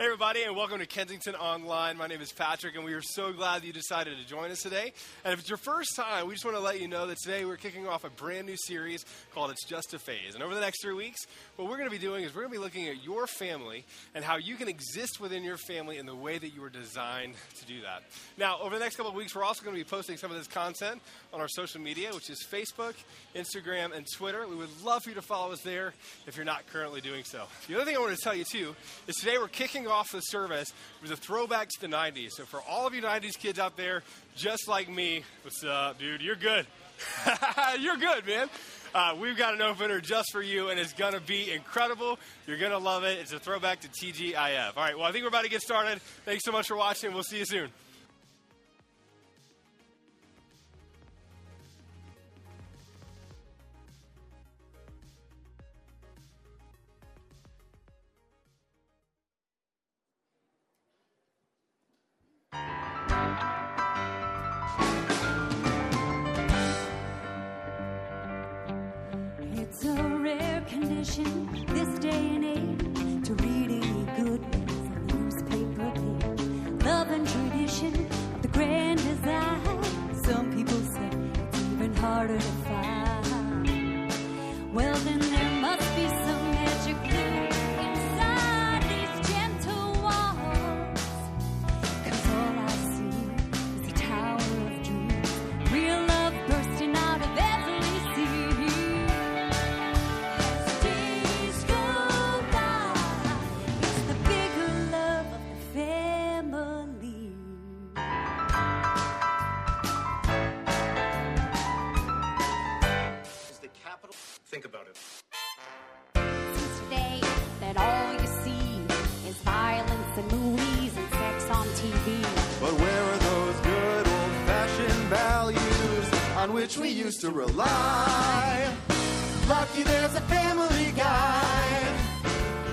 Hey, everybody, and welcome to Kensington Online. My name is Patrick, and we are so glad that you decided to join us today. And if it's your first time, we just want to let you know that today we're kicking off a brand new series called It's Just a Phase. And over the next three weeks, what we're going to be doing is we're going to be looking at your family and how you can exist within your family in the way that you were designed to do that. Now, over the next couple of weeks, we're also going to be posting some of this content on our social media, which is Facebook, Instagram, and Twitter. We would love for you to follow us there if you're not currently doing so. The other thing I want to tell you, too, is today we're kicking off the service was a throwback to the 90s. So for all of you 90s kids out there, just like me, what's up, dude? You're good. You're good, man. Uh, we've got an opener just for you, and it's going to be incredible. You're going to love it. It's a throwback to TGIF. All right, well, I think we're about to get started. Thanks so much for watching. We'll see you soon. This day and age to read any good newspaper page. Love and tradition of the grand design. Some people say it's even harder to find. Well, then there must which we used to rely? Lucky there's a family guy.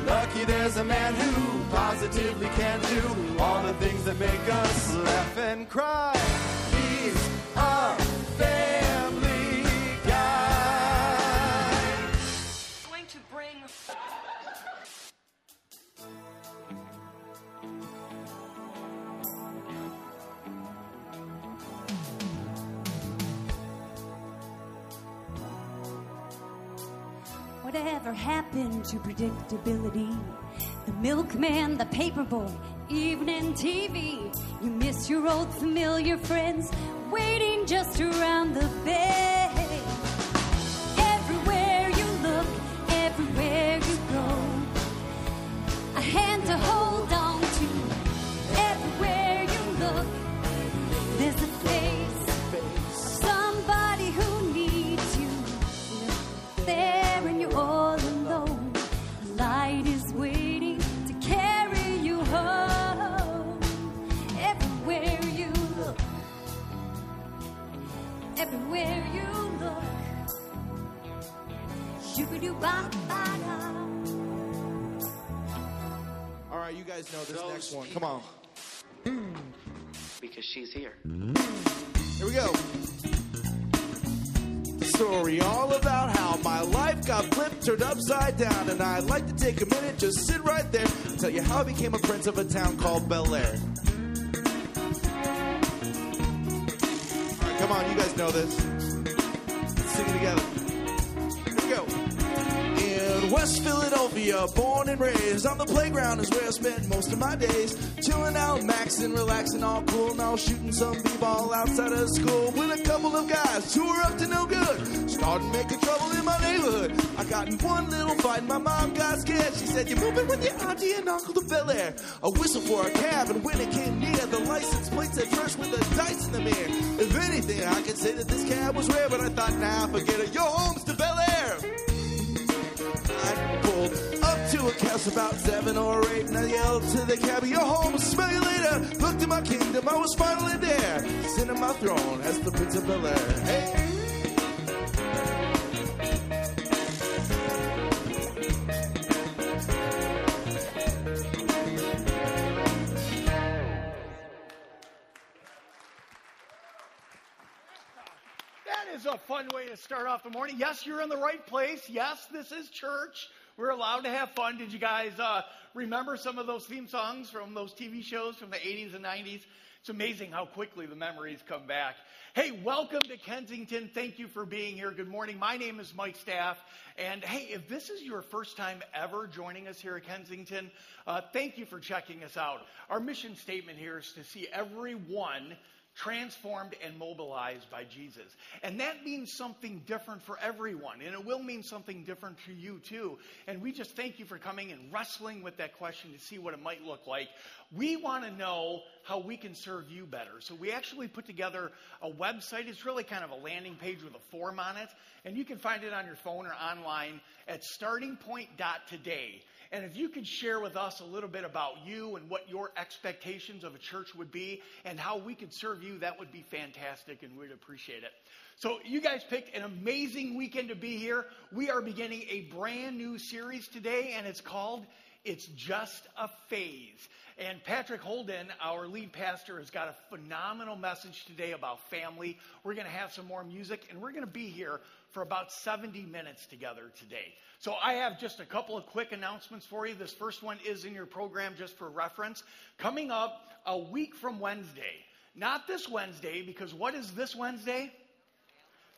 Lucky there's a man who positively can do all the things that make us laugh and cry. To predictability? The milkman, the paperboy, evening TV. You miss your old familiar friends waiting just around the bend. Guys know this next one. Come on. Because she's here. Here we go. Story all about how my life got flipped, turned upside down, and I'd like to take a minute, just sit right there, and tell you how I became a prince of a town called Bel Air. All right, come on, you guys know this. Let's sing it together. West Philadelphia, born and raised on the playground is where I spent most of my days. Chilling out, maxing, relaxing, all cool. Now shooting some b-ball outside of school with a couple of guys who were up to no good. Starting making trouble in my neighborhood. I got in one little fight, and my mom got scared. She said, "You're moving with your auntie and uncle to Bel Air." A whistle for a cab, and when it came near, the license plate said "Fresh with the dice in the mirror." If anything, I could say that this cab was rare, but I thought, nah, forget it. Your home's to Bel Air. A about seven or eight, and I yelled to the cabbie, "Your home, will smell you later." Looked at my kingdom, I was finally there, sitting on my throne as the Prince of Bel Air. Hey. That is a fun way to start off the morning. Yes, you're in the right place. Yes, this is church. We're allowed to have fun. Did you guys uh, remember some of those theme songs from those TV shows from the 80s and 90s? It's amazing how quickly the memories come back. Hey, welcome to Kensington. Thank you for being here. Good morning. My name is Mike Staff. And hey, if this is your first time ever joining us here at Kensington, uh, thank you for checking us out. Our mission statement here is to see everyone transformed and mobilized by Jesus. And that means something different for everyone, and it will mean something different for you too. And we just thank you for coming and wrestling with that question to see what it might look like. We want to know how we can serve you better. So we actually put together a website. It's really kind of a landing page with a form on it, and you can find it on your phone or online at startingpoint.today. And if you could share with us a little bit about you and what your expectations of a church would be and how we could serve you, that would be fantastic and we'd appreciate it. So, you guys picked an amazing weekend to be here. We are beginning a brand new series today, and it's called It's Just a Phase. And Patrick Holden, our lead pastor, has got a phenomenal message today about family. We're going to have some more music, and we're going to be here for about 70 minutes together today. So I have just a couple of quick announcements for you. This first one is in your program just for reference. Coming up a week from Wednesday. Not this Wednesday, because what is this Wednesday?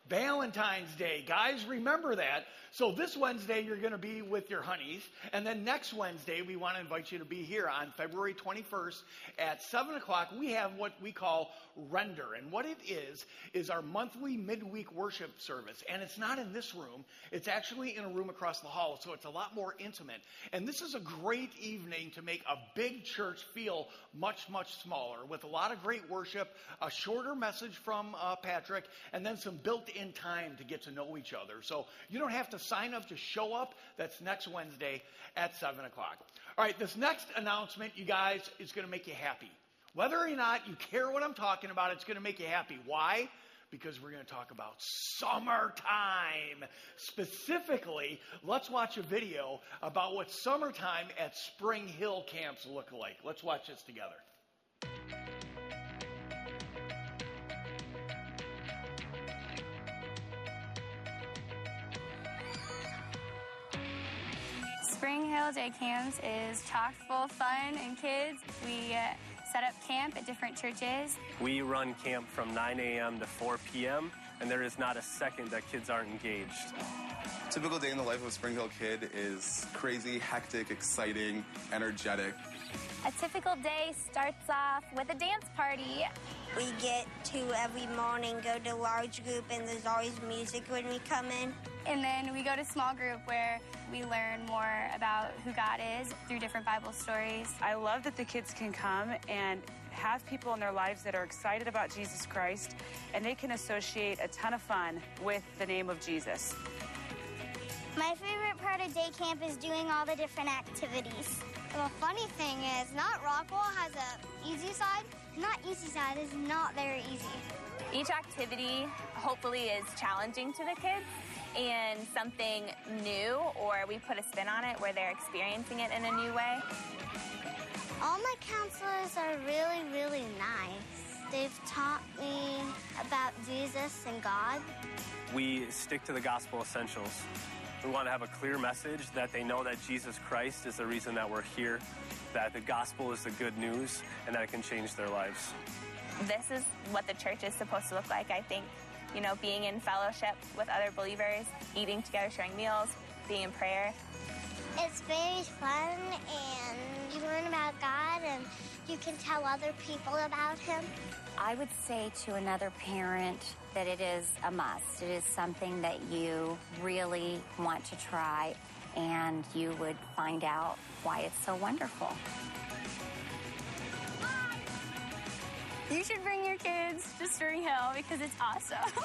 Valentine's Day. Guys, remember that. So this Wednesday, you're going to be with your honeys. And then next Wednesday, we want to invite you to be here on February 21st at 7 o'clock. We have what we call Render. And what it is, is our monthly midweek worship service. And it's not in this room, it's actually in a room across the hall. So it's a lot more intimate. And this is a great evening to make a big church feel much, much smaller with a lot of great worship, a shorter message from uh, Patrick, and then some built in time to get to know each other. So you don't have to sign up to show up. That's next Wednesday at 7 o'clock. All right, this next announcement, you guys, is going to make you happy. Whether or not you care what I'm talking about, it's going to make you happy. Why? Because we're going to talk about summertime. Specifically, let's watch a video about what summertime at Spring Hill camps look like. Let's watch this together. Spring Hill Day Camps is chock full of fun and kids. We uh, set up camp at different churches. We run camp from 9 a.m. to 4 p.m., and there is not a second that kids aren't engaged. Typical day in the life of a Spring Hill kid is crazy, hectic, exciting, energetic. A typical day starts off with a dance party. We get to every morning go to large group and there's always music when we come in. And then we go to small group where we learn more about who God is through different Bible stories. I love that the kids can come and have people in their lives that are excited about Jesus Christ and they can associate a ton of fun with the name of Jesus. My favorite part of day camp is doing all the different activities. The funny thing is, not Rockwell has a easy side. Not easy side is not very easy. Each activity hopefully is challenging to the kids and something new, or we put a spin on it where they're experiencing it in a new way. All my counselors are really, really nice. They've taught me about Jesus and God. We stick to the gospel essentials. We want to have a clear message that they know that Jesus Christ is the reason that we're here, that the gospel is the good news, and that it can change their lives. This is what the church is supposed to look like, I think. You know, being in fellowship with other believers, eating together, sharing meals, being in prayer. It's very fun and you learn about God and you can tell other people about Him. I would say to another parent that it is a must. It is something that you really want to try and you would find out why it's so wonderful. You should bring your kids to Spring Hill because it's awesome.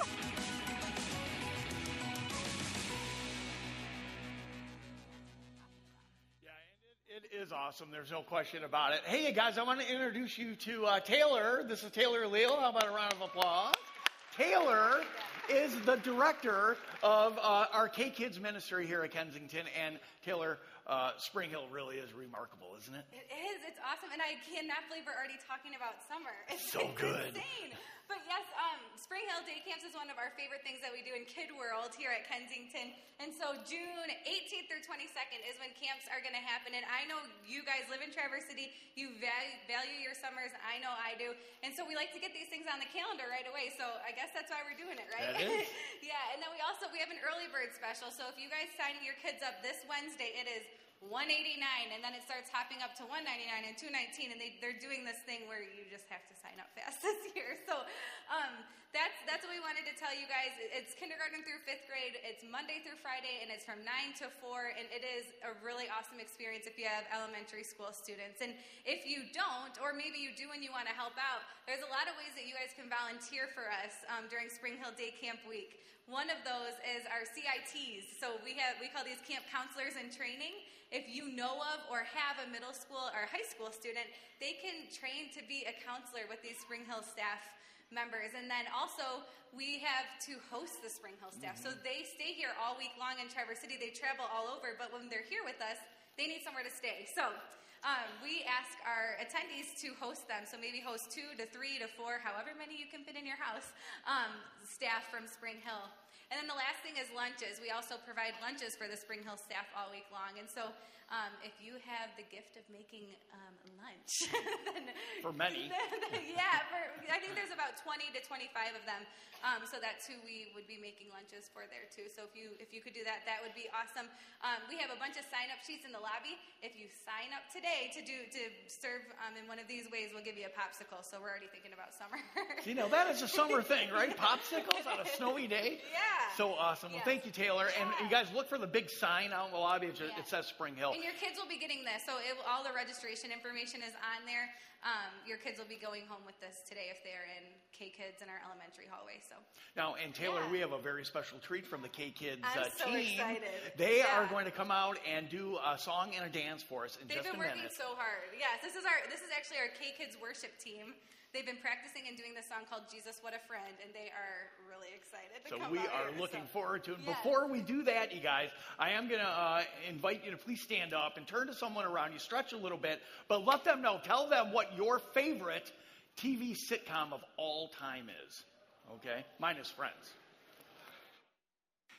Yeah, it is awesome. There's no question about it. Hey, guys, I want to introduce you to uh, Taylor. This is Taylor Leal. How about a round of applause? Taylor is the director of uh, our K Kids ministry here at Kensington. And Taylor, uh, Spring Hill really is remarkable, isn't it? It is. It's awesome. And I cannot believe we're already talking about summer. It's So good. insane. But yes, um, Spring Hill Day Camps is one of our favorite things that we do in Kid World here at Kensington. And so June 18th through 22nd is when camps are going to happen. And I know you guys live in Traverse City. You value, value your summers. I know I do. And so we like to get these things on the calendar right away. So I guess that's why we're doing it, right? That is. yeah. And then we also we have an early bird special. So if you guys sign your kids up this Wednesday, it is 189 and then it starts hopping up to 199 and 219 and they, they're doing this thing where you just have to sign up fast this year. So um, that's that's what we wanted to tell you guys. It's kindergarten through fifth grade. It's monday through friday and it's from 9 to 4 and it is a really awesome experience if you have elementary school students. And if you don't or maybe you do and you want to help out there's a lot of ways that you guys can volunteer for us um, during spring hill day camp week. One of those is our cits so we have we call these camp counselors in training if you know of or have a middle school or high school student, they can train to be a counselor with these Spring Hill staff members. And then also, we have to host the Spring Hill staff. So they stay here all week long in Traverse City. They travel all over, but when they're here with us, they need somewhere to stay. So um, we ask our attendees to host them. So maybe host two to three to four, however many you can fit in your house, um, staff from Spring Hill. And then the last thing is lunches. We also provide lunches for the Spring Hill staff all week long. And so um, if you have the gift of making um, lunch, then, For many. then- yeah, for, I think there's about 20 to 25 of them. Um, so that's who we would be making lunches for there too. So if you if you could do that, that would be awesome. Um, we have a bunch of sign up sheets in the lobby. If you sign up today to do to serve um, in one of these ways, we'll give you a popsicle. So we're already thinking about summer. you know that is a summer thing, right? Popsicles on a snowy day. Yeah. So awesome. Well, Yeah. thank you, Taylor. And you guys look for the big sign out in the lobby. It, just, it says Spring Hill. And your kids will be getting this. So it, all the registration information is on there. Um, your kids will be going home with this today if they're in K Kids in our elementary hallway. So Now, and Taylor, we have a very special treat from the K Kids I'm uh, so team. excited. They Yeah. are going to come out and do a song and a dance for us in they've just been working so hard. Yes, this is our this is actually our K Kids worship team. They've been practicing and doing this song called Jesus What a Friend, and they are really excited to So we are here. looking So- forward to it. Yes. Before we do that, you guys, I am going to uh, invite you to please stand up and turn to someone around you, stretch a little bit, but let them know, tell them what your favorite TV sitcom of all time is. Okay? Mine is Friends.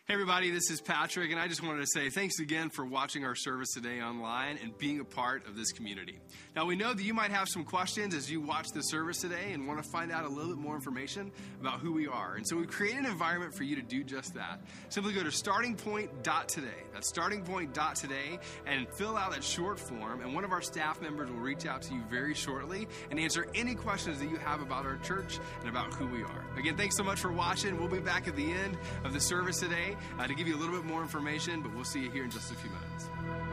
Hey, everybody, this is Patrick, and I just wanted to say thanks again for watching our service today online and being a part of this community. Now, we know that you might have some questions as you watch the service today and want to find out a little bit more information about who we are. And so we've created an environment for you to do just that. Simply go to startingpoint.today. That's startingpoint.today and fill out that short form, and one of our staff members will reach out to you very shortly and answer any questions that you have about our church and about who we are. Again, thanks so much for watching. We'll be back at the end of the service today uh, to give you a little bit more information, but we'll see you here in just a few minutes.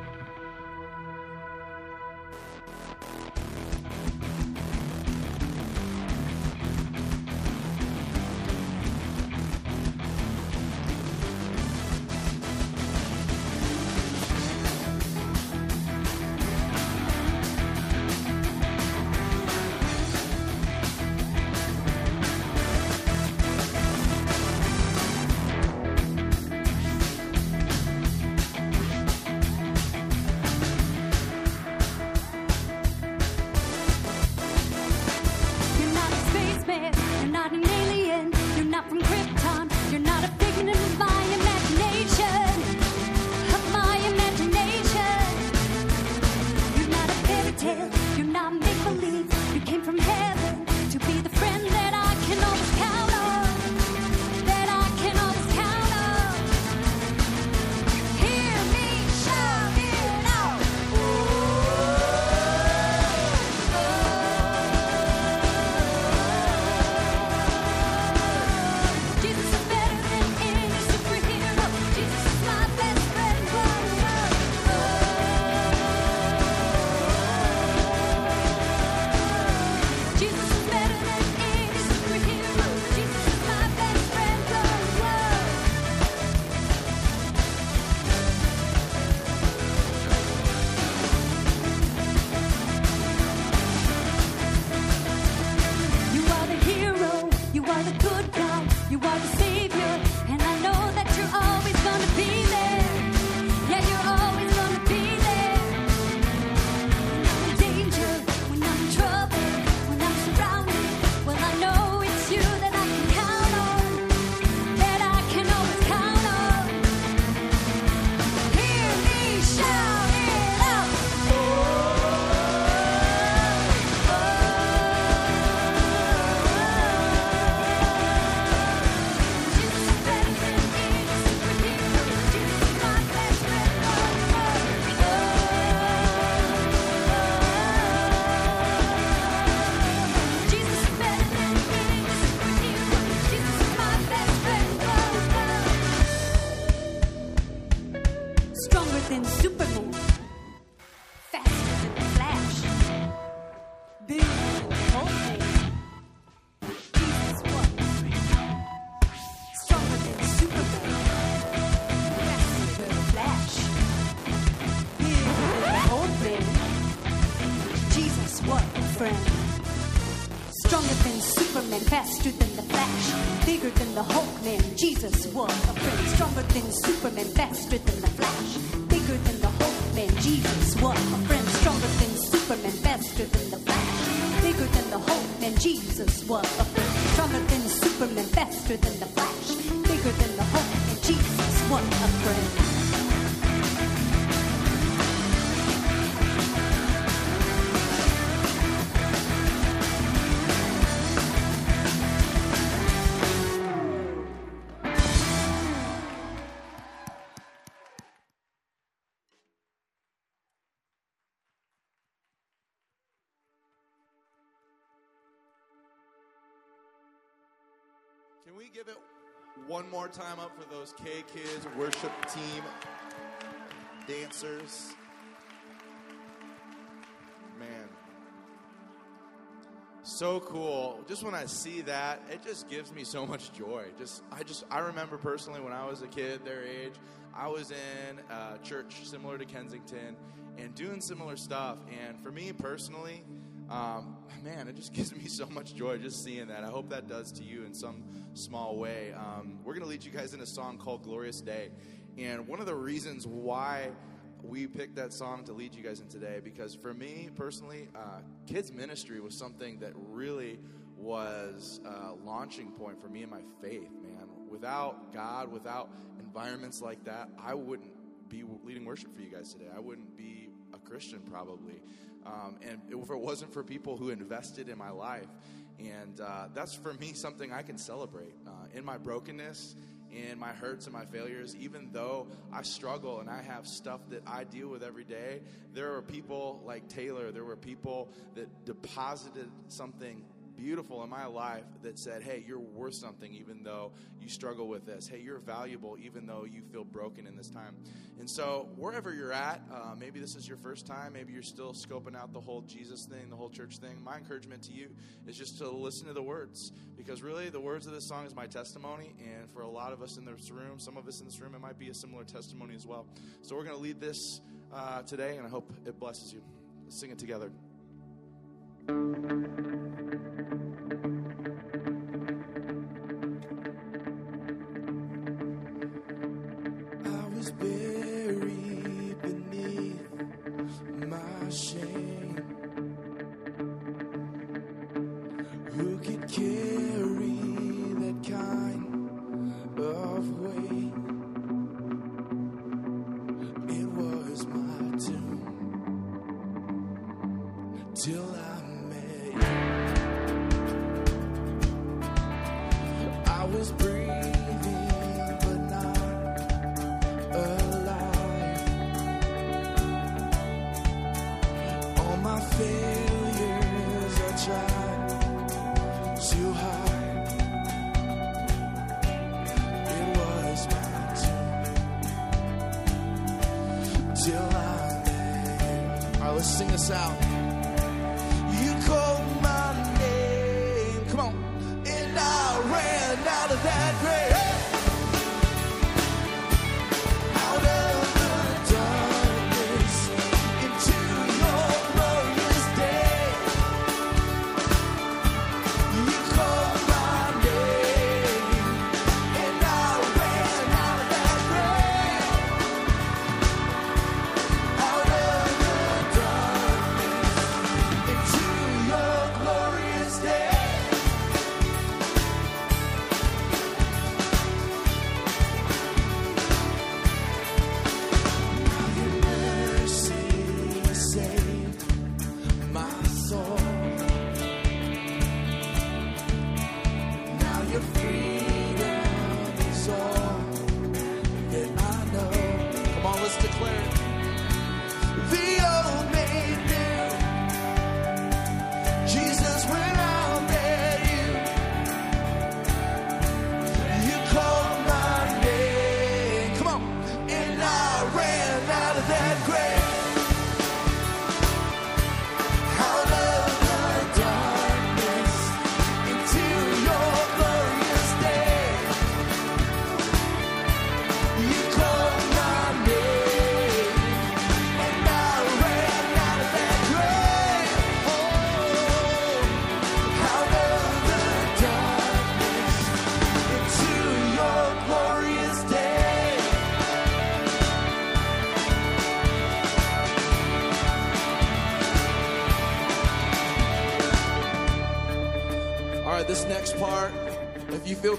More time up for those K Kids worship team dancers? Man. So cool. Just when I see that, it just gives me so much joy. Just I just I remember personally when I was a kid their age, I was in a church similar to Kensington and doing similar stuff. And for me personally, um, man, it just gives me so much joy just seeing that. I hope that does to you in some small way. Um, we're going to lead you guys in a song called Glorious Day. And one of the reasons why we picked that song to lead you guys in today, because for me personally, uh, kids' ministry was something that really was a launching point for me in my faith, man. Without God, without environments like that, I wouldn't be leading worship for you guys today. I wouldn't be a Christian probably. Um, and if it wasn't for people who invested in my life, and uh, that's for me something I can celebrate uh, in my brokenness, in my hurts and my failures. Even though I struggle and I have stuff that I deal with every day, there are people like Taylor. There were people that deposited something beautiful in my life that said, Hey, you're worth something even though you struggle with this. Hey, you're valuable even though you feel broken in this time. And so, wherever you're at, uh, maybe this is your first time, maybe you're still scoping out the whole Jesus thing, the whole church thing. My encouragement to you is just to listen to the words because really the words of this song is my testimony. And for a lot of us in this room, some of us in this room, it might be a similar testimony as well. So, we're going to lead this uh, today, and I hope it blesses you. Let's sing it together.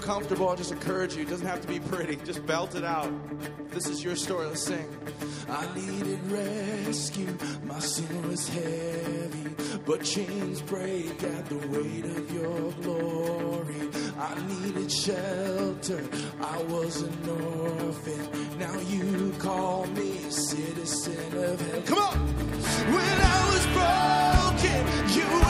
Comfortable, I'll just encourage you. It doesn't have to be pretty, just belt it out. This is your story. Let's sing. I needed rescue, my sin was heavy, but chains break at the weight of your glory. I needed shelter, I was an orphan. Now you call me citizen of heaven. Come on! When I was broken, you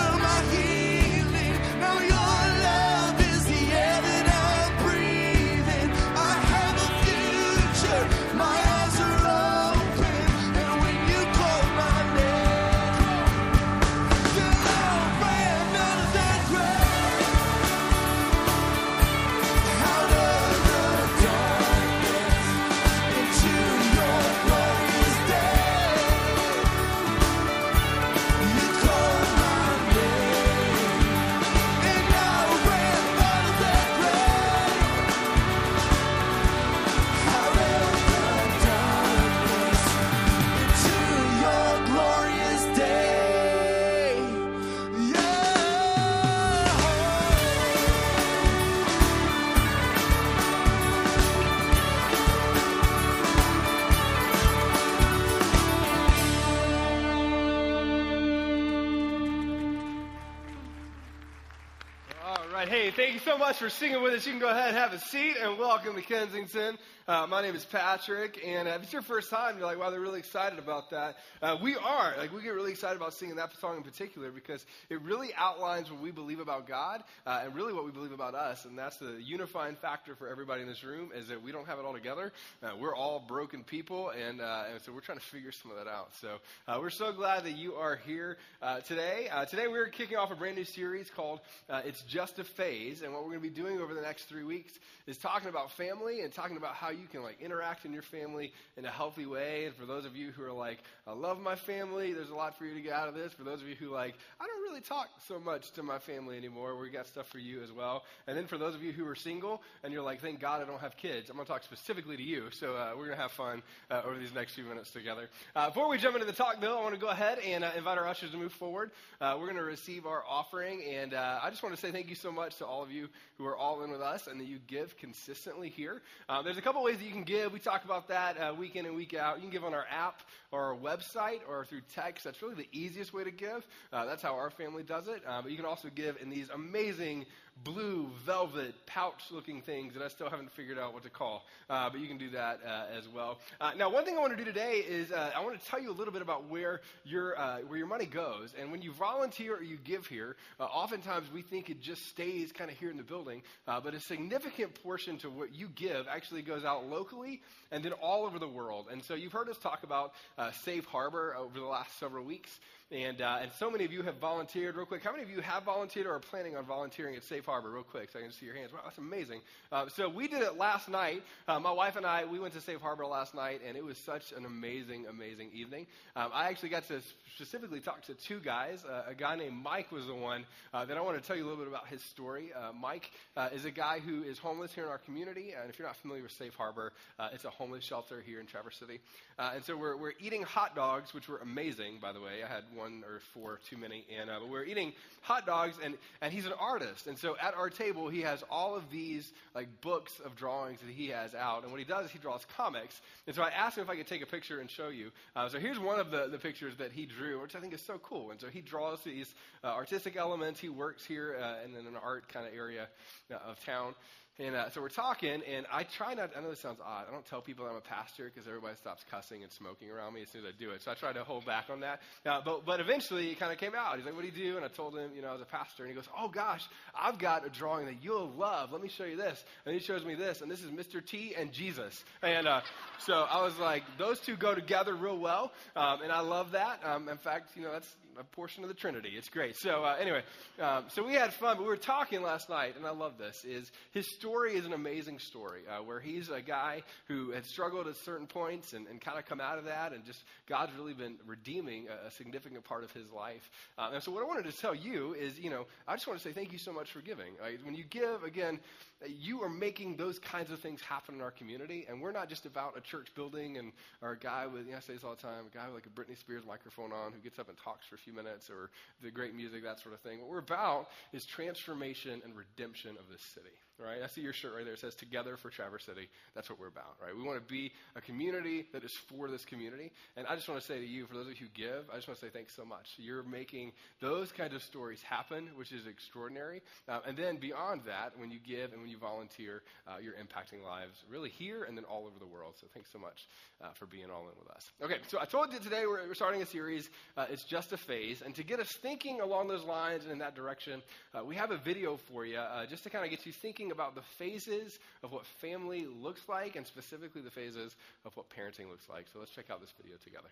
much for singing with us. You can go ahead and have a seat and welcome to Kensington. Uh, my name is Patrick, and if it's your first time, you're like, wow, they're really excited about that. Uh, we are. Like, we get really excited about singing that song in particular because it really outlines what we believe about God uh, and really what we believe about us. And that's the unifying factor for everybody in this room is that we don't have it all together. Uh, we're all broken people, and, uh, and so we're trying to figure some of that out. So uh, we're so glad that you are here today. Today we're kicking off a brand new series called It's Just a Phase. And what we're going to be doing over the next three weeks is talking about family and talking about how you can like interact in your family in a healthy way. And for those of you who are like, I love my family, there's a lot for you to get out of this. For those of you who like, I don't really talk so much to my family anymore, we got stuff for you as well. And then for those of you who are single and you're like, thank God I don't have kids, I'm going to talk specifically to you. So uh, we're going to have fun uh, over these next few minutes together. Uh, before we jump into the talk, though, I want to go ahead and uh, invite our ushers to move forward. Uh, we're going to receive our offering. And uh, I just want to say thank you so much to all of you who are all in with us and that you give consistently here. There's a couple ways that you can give. We talk about that uh, week in and week out. You can give on our app or our website or through text. That's really the easiest way to give. Uh, that's how our family does it. Uh, but you can also give in these amazing blue velvet pouch looking things that I still haven't figured out what to call. Uh, but you can do that uh, as well. Uh, now, one thing I want to do today is uh, I want to tell you a little bit about where your, uh, where your money goes. And when you volunteer or you give here, oftentimes we think it just stays kind of here in the building. But a significant portion to what you give actually goes out locally and then all over the world. And so you've heard us talk about Safe Harbor over the last several weeks. And, uh, and so many of you have volunteered. Real quick, how many of you have volunteered or are planning on volunteering at Safe Harbor? Real quick, so I can see your hands. Wow, that's amazing. Uh, so we did it last night. Uh, my wife and I, we went to Safe Harbor last night, and it was such an amazing, amazing evening. Um, I actually got to specifically talk to two guys. Uh, a guy named Mike was the one uh, that I want to tell you a little bit about his story. Uh, Mike is a guy who is homeless here in our community, and if you're not familiar with Safe Harbor, it's a homeless shelter here in Traverse City. And so we're, we're eating hot dogs, which were amazing, by the way. I had one or four too many, and uh, we're eating hot dogs, and, and he's an artist, and so at our table he has all of these like books of drawings that he has out, and what he does is he draws comics. And so I asked him if I could take a picture and show you. Uh, so here's one of the, the pictures that he drew, which I think is so cool. And so he draws these uh, artistic elements. He works here uh, in an art kind of area uh, of town. And uh, so we're talking, and I try not. I know this sounds odd. I don't tell people I'm a pastor because everybody stops cussing and smoking around me as soon as I do it. So I try to hold back on that. Uh, but but eventually, it kind of came out. He's like, "What do you do?" And I told him, you know, I was a pastor. And he goes, "Oh gosh, I've got a drawing that you'll love. Let me show you this." And he shows me this, and this is Mr. T and Jesus. And uh, so I was like, those two go together real well, um, and I love that. Um, in fact, you know, that's a portion of the Trinity. It's great. So uh, anyway, um, so we had fun, but we were talking last night, and I love this. Is his story is an amazing story uh, where he's a guy who had struggled at certain points and, and kind of come out of that, and just God's really been redeeming a, a significant part of his life. Um, and so what I wanted to tell you is, you know, I just want to say thank you so much for giving. When you give, again, you are making those kinds of things happen in our community, and we're not just about a church building and or a guy with, you know, I say this all the time, a guy with like a Britney Spears microphone on who gets up and talks for a few minutes or the great music, that sort of thing. What we're about is transformation and redemption of this city, right? I see your shirt right there. It says Together for Traverse City. That's what we're about, right? We want to be a community that is for this community. And I just want to say to you, for those of you who give, I just want to say thanks so much. You're making those kinds of stories happen, which is extraordinary. Uh, and then beyond that, when you give and when you volunteer, uh, you're impacting lives really here and then all over the world. So thanks so much uh, for being all in with us. Okay, so I told you today we're, we're starting a series. Uh, it's just a phase. And to get us thinking along those lines and in that direction, uh, we have a video for you uh, just to kind of get you thinking about the phases of what family looks like and specifically the phases of what parenting looks like. So let's check out this video together.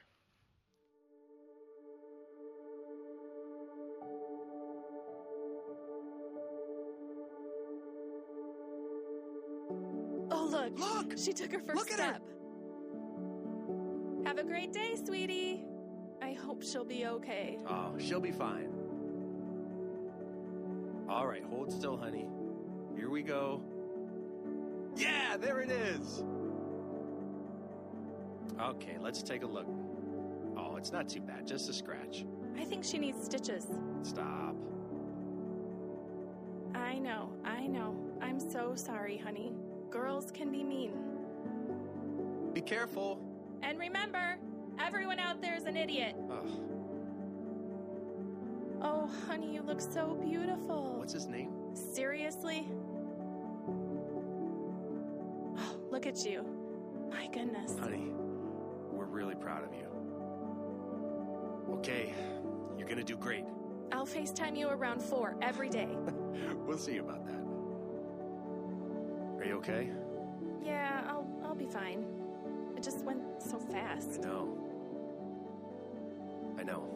Look. She took her first Look at her. step. Have a great day, sweetie. I hope she'll be okay. Oh, she'll be fine. All right, hold still, honey. Here we go. Yeah, there it is. Okay, let's take a look. Oh, it's not too bad, just a scratch. I think she needs stitches. Stop. I know, I know. I'm so sorry, honey. Girls can be mean. Be careful. And remember, everyone out there is an idiot. Ugh, Oh, honey, you look so beautiful. what's his name? Seriously? Oh, look at you. My goodness. Honey, we're really proud of you. Okay, you're gonna do great. I'll FaceTime you around four every day. We'll see about that. Are you okay? yeah, I'll I'll be fine. It just went so fast. I fast. know. I know.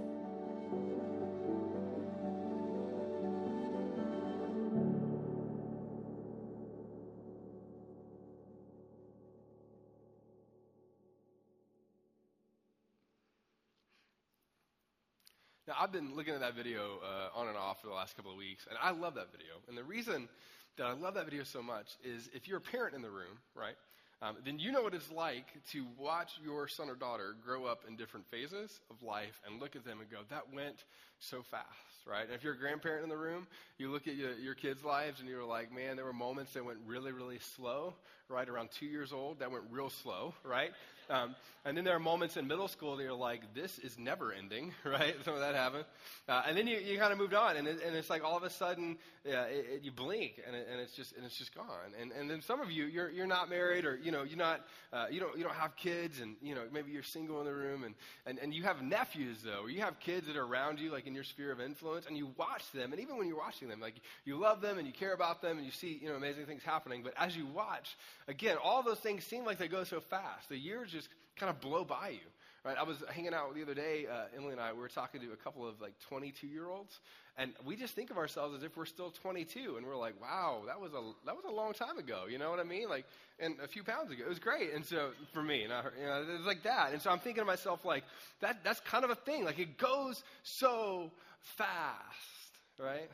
Now, I've been looking at that video uh, on and off for the last couple of weeks, and I love that video. And the reason that I love that video so much is if you're a parent in the room, right, um, then you know what it's like to watch your son or daughter grow up in different phases of life and look at them and go, that went so fast, right? And if you're a grandparent in the room, you look at your, your kids' lives and you're like, man, there were moments that went really, really slow, right? Around two years old, that went real slow, right? Um, and then there are moments in middle school that you're like, this is never ending, right? Some of that happened. Uh, and then you, you kind of moved on, and, it, and it's like all of a sudden yeah, it, it, you blink, and, and it's just and it's just gone. And, and then some of you, you're, you're not married, or you know, you're not, uh, you don't you don't have kids, and you know maybe you're single in the room, and, and, and you have nephews though, or you have kids that are around you, like in your sphere of influence, and you watch them, and even when you're watching them, like you love them and you care about them, and you see you know amazing things happening. But as you watch, again, all those things seem like they go so fast. The years just kind of blow by you. Right? I was hanging out the other day, uh, Emily and I, we were talking to a couple of like 22 year olds, and we just think of ourselves as if we're still 22, and we're like, wow, that was a that was a long time ago. You know what I mean? Like, and a few pounds ago, it was great. And so for me, and I, you know, it was like that. And so I'm thinking to myself, like, that that's kind of a thing. Like, it goes so fast, right?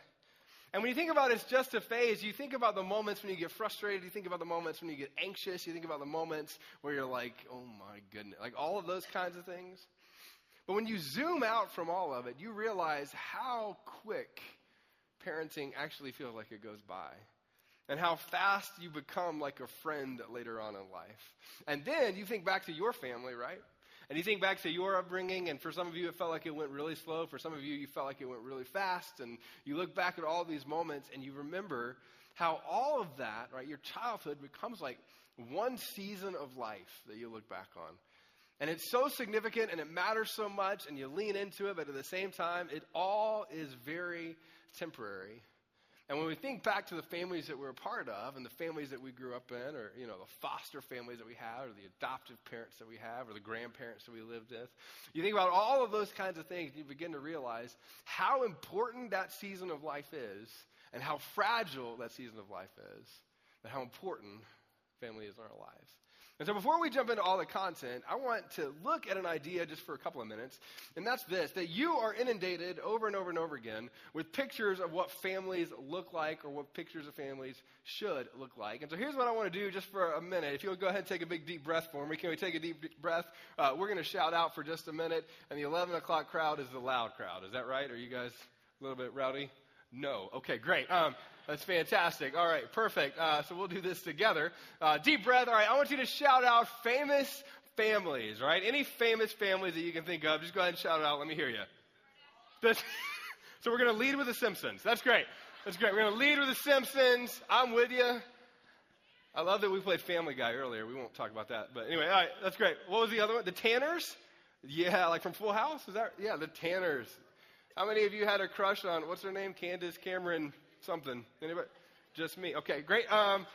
And when you think about it's just a phase, you think about the moments when you get frustrated, you think about the moments when you get anxious, you think about the moments where you're like, oh my goodness, like all of those kinds of things. But when you zoom out from all of it, you realize how quick parenting actually feels like it goes by. And how fast you become like a friend later on in life. And then you think back to your family, right? And you think back to your upbringing, and for some of you, it felt like it went really slow. For some of you, you felt like it went really fast. And you look back at all these moments, and you remember how all of that, right, your childhood becomes like one season of life that you look back on. And it's so significant and it matters so much, and you lean into it, but at the same time, it all is very temporary. And when we think back to the families that we're a part of and the families that we grew up in, or you know, the foster families that we have, or the adoptive parents that we have, or the grandparents that we lived with, you think about all of those kinds of things, and you begin to realize how important that season of life is, and how fragile that season of life is, and how important family is in our lives. And so before we jump into all the content, I want to look at an idea just for a couple of minutes, and that's this that you are inundated over and over and over again with pictures of what families look like or what pictures of families should look like. And so here's what I want to do just for a minute. If you'll go ahead and take a big deep breath for me, can we take a deep, breath? Uh, we're going to shout out for just a minute, and the 11 o'clock crowd is the loud crowd. Is that right? Are you guys a little bit rowdy? No. Okay, great. Um, that's fantastic. All right, perfect. Uh, so we'll do this together. Uh, deep breath. All right, I want you to shout out famous families, right? Any famous families that you can think of, just go ahead and shout it out. Let me hear you. This, so we're going to lead with the Simpsons. That's great. That's great. We're going to lead with the Simpsons. I'm with you. I love that we played Family Guy earlier. We won't talk about that. But anyway, all right, that's great. What was the other one? The Tanners? Yeah, like from Full House? Is that? Yeah, the Tanners. How many of you had a crush on, what's her name? Candace Cameron something. Anybody? Just me. Okay, great. Um,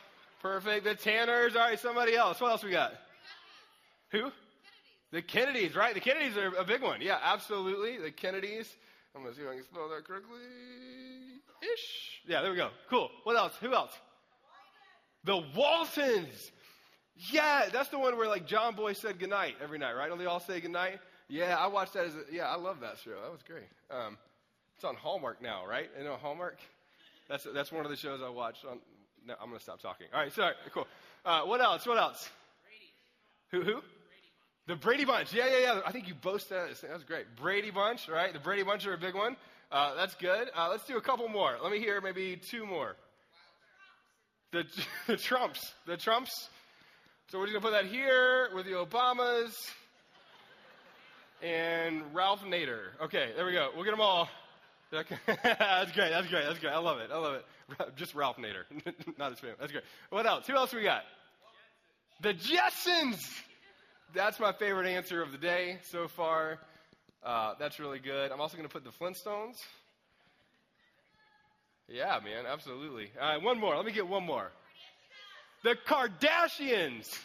perfect. The Tanners. All right, somebody else. What else we got? Who? The Kennedys, right? The Kennedys are a big one. Yeah, absolutely. The Kennedys. I'm going to see if I can spell that correctly. Ish. Yeah, there we go. Cool. What else? Who else? The Waltons. Yeah, that's the one where like John Boy said goodnight every night, right? Don't they all say goodnight? Yeah, I watched that as a, yeah, I love that show. That was great. Um, it's on Hallmark now, right? You know Hallmark? That's, that's one of the shows I watched on. No, I'm going to stop talking. All right, sorry. Cool. Uh, what else? What else? Who, who? The Brady Bunch. Yeah, yeah, yeah. I think you boasted that. That was great. Brady Bunch, right? The Brady Bunch are a big one. Uh, that's good. Uh, let's do a couple more. Let me hear maybe two more. The, the Trumps. The Trumps. So we're just going to put that here with the Obamas and Ralph Nader. Okay, there we go. We'll get them all. That's great. That's great. That's great. I love it. I love it. Just Ralph Nader, not his family. That's great. What else? Who else we got? The Jetsons. That's my favorite answer of the day so far. Uh, that's really good. I'm also going to put the Flintstones. Yeah, man, absolutely. All right, one more. Let me get one more. The Kardashians.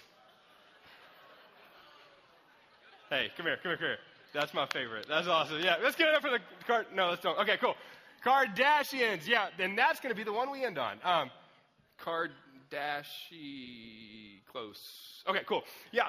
Hey, come here, come here, come here. That's my favorite. That's awesome. Yeah, let's get it up for the card. No, let's don't. Okay, cool. Kardashians. Yeah, then that's going to be the one we end on. Um, Kardashian. Close. Okay, cool. Yeah.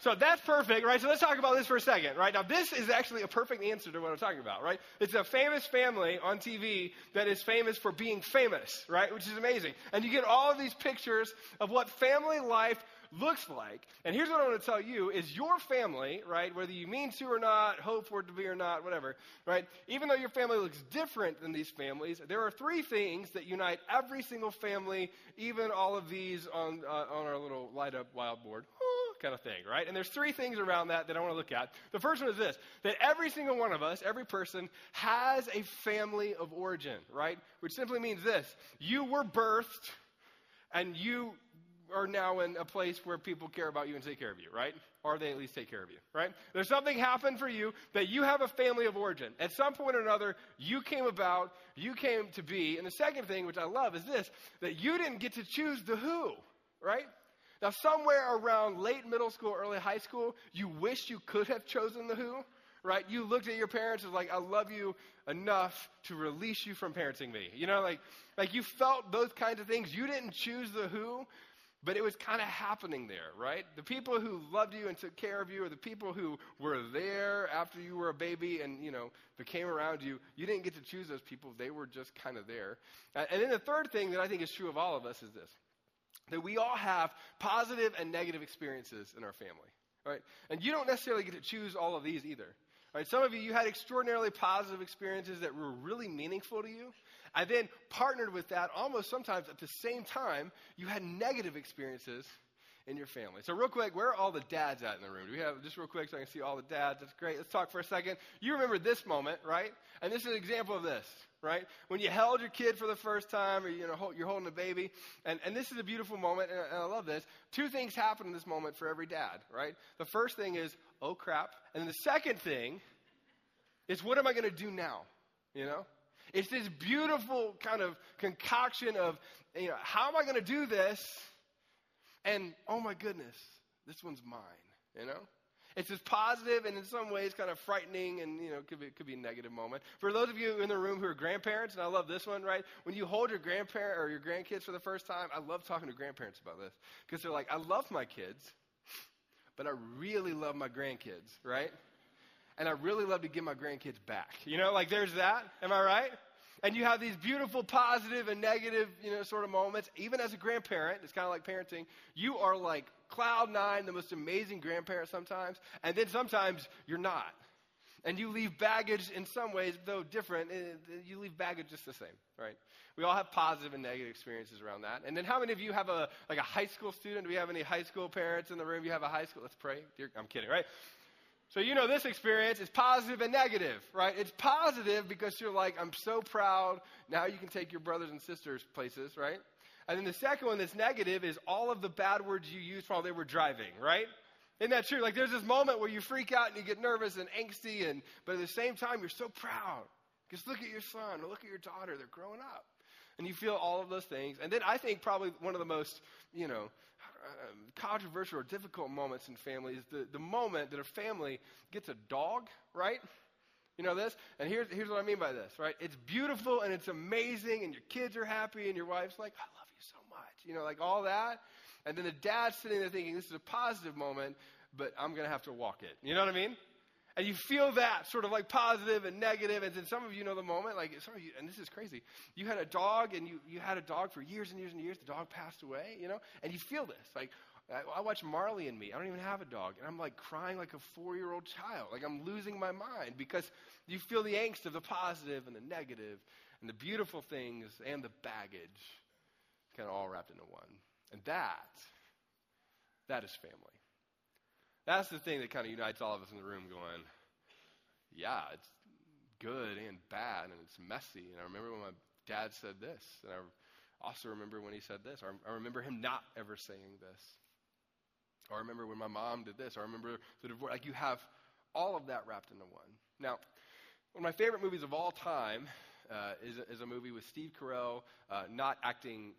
So that's perfect, right? So let's talk about this for a second, right? Now, this is actually a perfect answer to what I'm talking about, right? It's a famous family on TV that is famous for being famous, right? Which is amazing. And you get all of these pictures of what family life looks like. And here's what I want to tell you is your family, right, whether you mean to or not, hope for it to be or not, whatever, right, even though your family looks different than these families, there are three things that unite every single family, even all of these on, uh, on our little light up wild board kind of thing, right? And there's three things around that that I want to look at. The first one is this that every single one of us, every person, has a family of origin, right? Which simply means this you were birthed and you are now in a place where people care about you and take care of you, right? Or they at least take care of you, right? There's something happened for you that you have a family of origin. At some point or another, you came about, you came to be. And the second thing, which I love, is this that you didn't get to choose the who, right? Now, somewhere around late middle school, early high school, you wish you could have chosen the who, right? You looked at your parents and was like, I love you enough to release you from parenting me. You know, like, like you felt those kinds of things. You didn't choose the who, but it was kind of happening there, right? The people who loved you and took care of you, or the people who were there after you were a baby and, you know, became around you, you didn't get to choose those people. They were just kind of there. And then the third thing that I think is true of all of us is this that we all have positive and negative experiences in our family, right? And you don't necessarily get to choose all of these either. Right? Some of you, you had extraordinarily positive experiences that were really meaningful to you. And then partnered with that, almost sometimes at the same time, you had negative experiences in your family. So, real quick, where are all the dads at in the room? Do we have just real quick so I can see all the dads? That's great. Let's talk for a second. You remember this moment, right? And this is an example of this, right? When you held your kid for the first time, or you know you're holding a baby, and, and this is a beautiful moment, and, I love this. Two things happen in this moment for every dad, right? The first thing is, oh crap, and then the second thing is, what am I going to do now? You know, it's this beautiful kind of concoction of, you know, how am I going to do this? And oh my goodness, this one's mine, you know? It's this positive and in some ways kind of frightening and, you know, could be, could be a negative moment. For those of you in the room who are grandparents, and I love this one, right? When you hold your grandparent or your grandkids for the first time, I love talking to grandparents about this because they're like, I love my kids, but I really love my grandkids, right? And I really love to give my grandkids back. You know, like there's that. Am I right? And you have these beautiful positive and negative, you know, sort of moments. Even as a grandparent, it's kind of like parenting. You are like cloud nine, the most amazing grandparent sometimes, and then sometimes you're not. And you leave baggage in some ways, though different, eh, you leave baggage just the same, right? We all have positive and negative experiences around that. And then how many of you have a like a high school student? Do we have any high school parents in the room? You have a high school? Let's pray. Dear, I'm kidding, right? So you know this experience is positive and negative, right? It's positive because you're like, I'm so proud. Now you can take your brothers and sisters places, right? And then the second one that's negative is all of the bad words you used while they were driving, right? Isn't that true? Like there's this moment where you freak out and you get nervous and angsty, and but at the same time you're so proud. Because look at your son or look at your daughter, they're growing up. And you feel all of those things. And then I think probably one of the most, you know, Um, controversial or difficult moments in family is the, the moment that a family gets a dog, right? You know this? And here's, here's what I mean by this, right? It's beautiful and it's amazing, and your kids are happy, and your wife's like, I love you so much. You know, like all that. And then the dad's sitting there thinking, this is a positive moment, but I'm going to have to walk it. You know what I mean? And you feel that sort of like positive and negative. And then some of you know the moment, like some of you, and this is crazy. You had a dog and you, you had a dog for years and years and years. The dog passed away, you know, and you feel this. Like, I, I watch Marley and me. I don't even have a dog. And I'm like crying like a four year old child. Like I'm losing my mind because you feel the angst of the positive and the negative and the beautiful things and the baggage kind of all wrapped into one. And that, that is family. That's the thing that kind of unites all of us in the room going, yeah, it's good and bad and it's messy. And I remember when my dad said this, and I also remember when he said this. I remember him not ever saying this. Or I remember when my mom did this. Or I remember the divorce. Like you have all of that wrapped into one. Now, one of my favorite movies of all time uh, is, a, is, a, movie with Steve Carell uh, not acting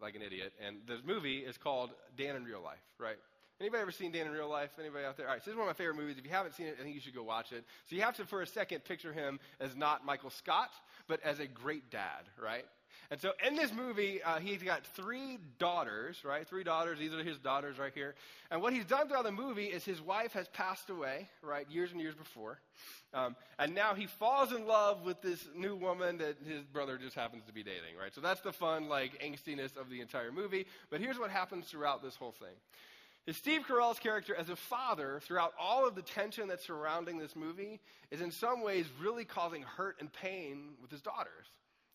like an idiot. And the movie is called Dan in Real Life, right? Anybody ever seen Dan in real life? Anybody out there? All right, so this is one of my favorite movies. If you haven't seen it, I think you should go watch it. So you have to, for a second, picture him as not Michael Scott, but as a great dad, right? And so in this movie, uh, he's got three daughters, right? Three daughters. These are his daughters right here. And what he's done throughout the movie is his wife has passed away, right, years and years before. Um, and now he falls in love with this new woman that his brother just happens to be dating, right? So that's the fun, like, angstiness of the entire movie. But here's what happens throughout this whole thing is Steve Carell's character as a father, throughout all of the tension that's surrounding this movie, is in some ways really causing hurt and pain with his daughters.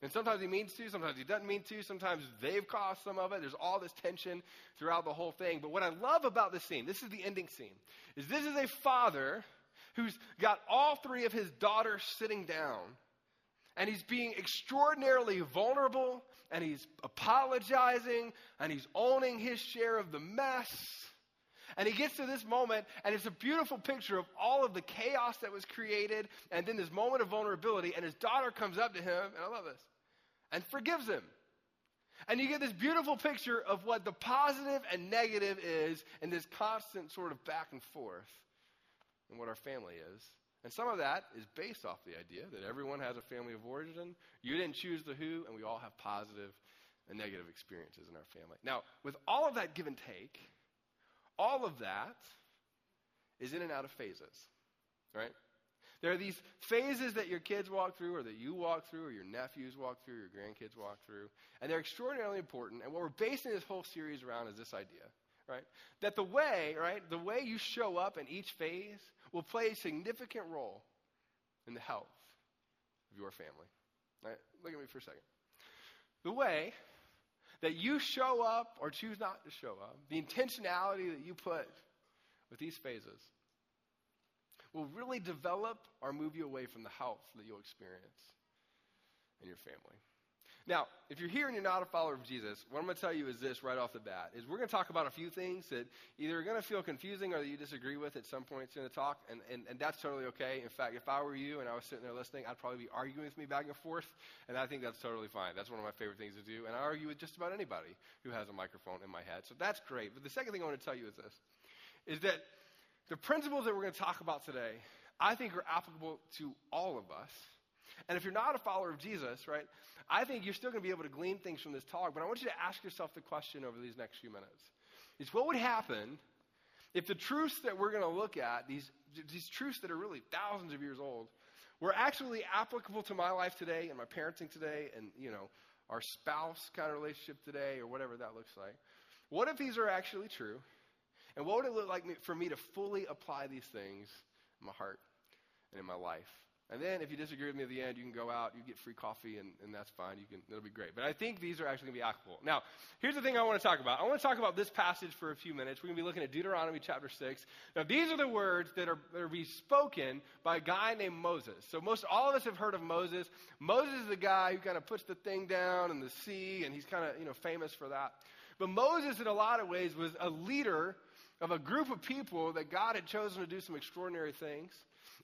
And sometimes he means to, sometimes he doesn't mean to, sometimes they've caused some of it. There's all this tension throughout the whole thing. But what I love about this scene, this is the ending scene, is this is a father who's got all three of his daughters sitting down, and he's being extraordinarily vulnerable, and he's apologizing, and he's owning his share of the mess and he gets to this moment, and it's a beautiful picture of all of the chaos that was created, and then this moment of vulnerability. And his daughter comes up to him, and I love this, and forgives him. And you get this beautiful picture of what the positive and negative is, and this constant sort of back and forth, and what our family is. And some of that is based off the idea that everyone has a family of origin. You didn't choose the who, and we all have positive and negative experiences in our family. Now, with all of that give and take, all of that is in and out of phases, right? There are these phases that your kids walk through, or that you walk through, or your nephews walk through, your grandkids walk through, and they're extraordinarily important. And what we're basing this whole series around is this idea, right? That the way, right, the way you show up in each phase will play a significant role in the health of your family. Right? Look at me for a second. The way that you show up or choose not to show up, the intentionality that you put with these phases, will really develop or move you away from the health that you'll experience in your family. Now, if you're here and you're not a follower of Jesus, what I'm going to tell you is this right off the bat: is we're going to talk about a few things that either are going to feel confusing or that you disagree with at some points in the talk, and, and, and that's totally okay. In fact, if I were you and I was sitting there listening, I'd probably be arguing with me back and forth, and I think that's totally fine. That's one of my favorite things to do, and I argue with just about anybody who has a microphone in my head, so that's great. But the second thing I want to tell you is this: is that the principles that we're going to talk about today, I think, are applicable to all of us and if you're not a follower of Jesus, right, I think you're still going to be able to glean things from this talk. But I want you to ask yourself the question over these next few minutes is what would happen if the truths that we're going to look at, these, these truths that are really thousands of years old, were actually applicable to my life today and my parenting today and, you know, our spouse kind of relationship today or whatever that looks like, what if these are actually true? And what would it look like for me to fully apply these things in my heart and in my life? And then if you disagree with me at the end, you can go out, you get free coffee, and, and that's fine. You can, it'll be great. But I think these are actually going to be applicable. Now, here's the thing I want to talk about. I want to talk about this passage for a few minutes. We're going to be looking at Deuteronomy chapter 6. Now, these are the words that are, that are being spoken by a guy named Moses. So most all of us have heard of Moses. Moses is the guy who kind of puts the thing down in the sea, and he's kind of, you know, famous for that. But Moses, in a lot of ways, was a leader of a group of people that God had chosen to do some extraordinary things.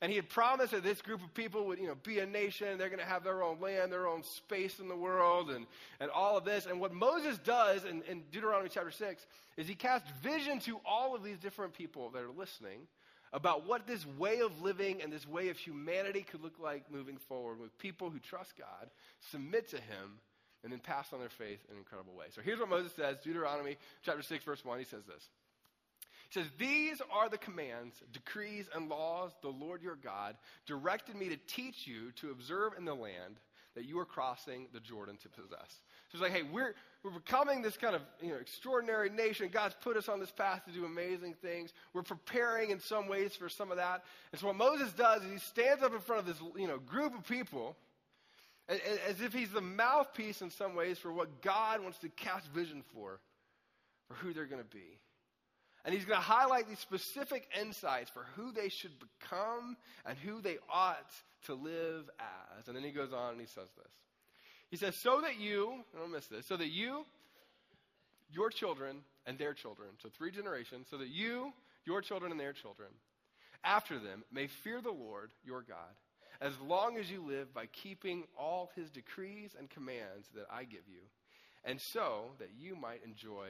And he had promised that this group of people would, you know, be a nation. They're going to have their own land, their own space in the world, and, and all of this. And what Moses does in, in Deuteronomy chapter 6 is he casts vision to all of these different people that are listening about what this way of living and this way of humanity could look like moving forward with people who trust God, submit to him, and then pass on their faith in an incredible way. So here's what Moses says Deuteronomy chapter 6, verse 1. He says this. Says, These are the commands, decrees, and laws the Lord your God directed me to teach you to observe in the land that you are crossing the Jordan to possess. So it's like, hey, we're, we're becoming this kind of you know, extraordinary nation. God's put us on this path to do amazing things. We're preparing in some ways for some of that. And so what Moses does is he stands up in front of this you know, group of people as if he's the mouthpiece in some ways for what God wants to cast vision for, for who they're going to be. And he's going to highlight these specific insights for who they should become and who they ought to live as. And then he goes on and he says this. He says, So that you, I don't miss this, so that you, your children, and their children, so three generations, so that you, your children, and their children, after them, may fear the Lord your God, as long as you live by keeping all his decrees and commands that I give you, and so that you might enjoy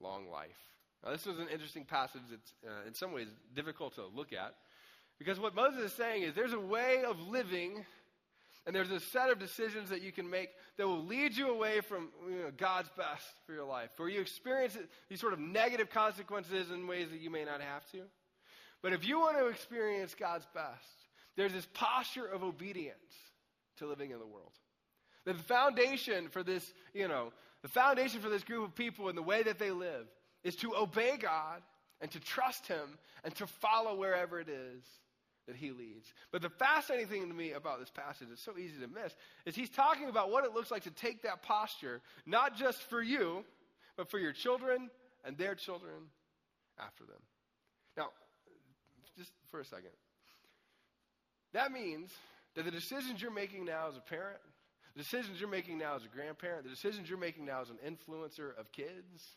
long life. Now, this was an interesting passage that's uh, in some ways difficult to look at because what Moses is saying is there's a way of living and there's a set of decisions that you can make that will lead you away from you know, God's best for your life, where you experience these sort of negative consequences in ways that you may not have to. But if you want to experience God's best, there's this posture of obedience to living in the world. The foundation for this, you know, the foundation for this group of people and the way that they live is to obey God and to trust Him and to follow wherever it is that He leads. But the fascinating thing to me about this passage, it's so easy to miss, is He's talking about what it looks like to take that posture, not just for you, but for your children and their children after them. Now, just for a second. That means that the decisions you're making now as a parent, the decisions you're making now as a grandparent, the decisions you're making now as an influencer of kids,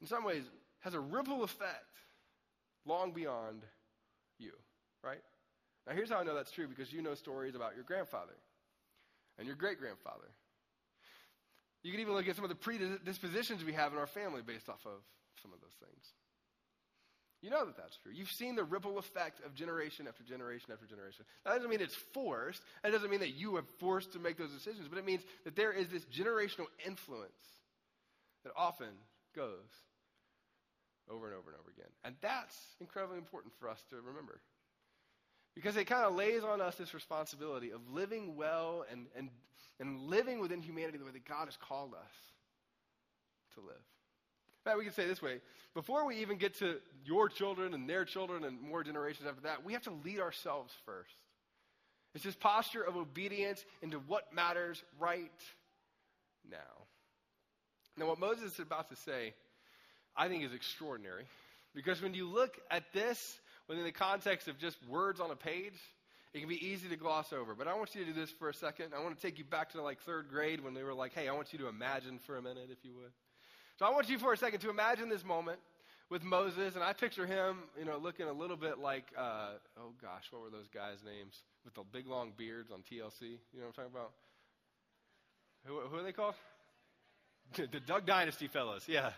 in some ways, has a ripple effect long beyond you, right? Now, here's how I know that's true because you know stories about your grandfather and your great grandfather. You can even look at some of the predispositions we have in our family based off of some of those things. You know that that's true. You've seen the ripple effect of generation after generation after generation. That doesn't mean it's forced. That doesn't mean that you are forced to make those decisions, but it means that there is this generational influence that often goes over and over and over again. And that's incredibly important for us to remember. Because it kind of lays on us this responsibility of living well and, and, and living within humanity the way that God has called us to live. In fact, we can say this way before we even get to your children and their children and more generations after that, we have to lead ourselves first. It's this posture of obedience into what matters right now. Now, what Moses is about to say I think is extraordinary. Because when you look at this within the context of just words on a page, it can be easy to gloss over. But I want you to do this for a second. I want to take you back to like third grade when they were like, hey, I want you to imagine for a minute, if you would. So I want you for a second to imagine this moment with Moses, and I picture him, you know, looking a little bit like, uh, oh gosh, what were those guys' names with the big long beards on TLC? You know what I'm talking about? Who, who are they called? the Duck Dynasty fellows, yeah.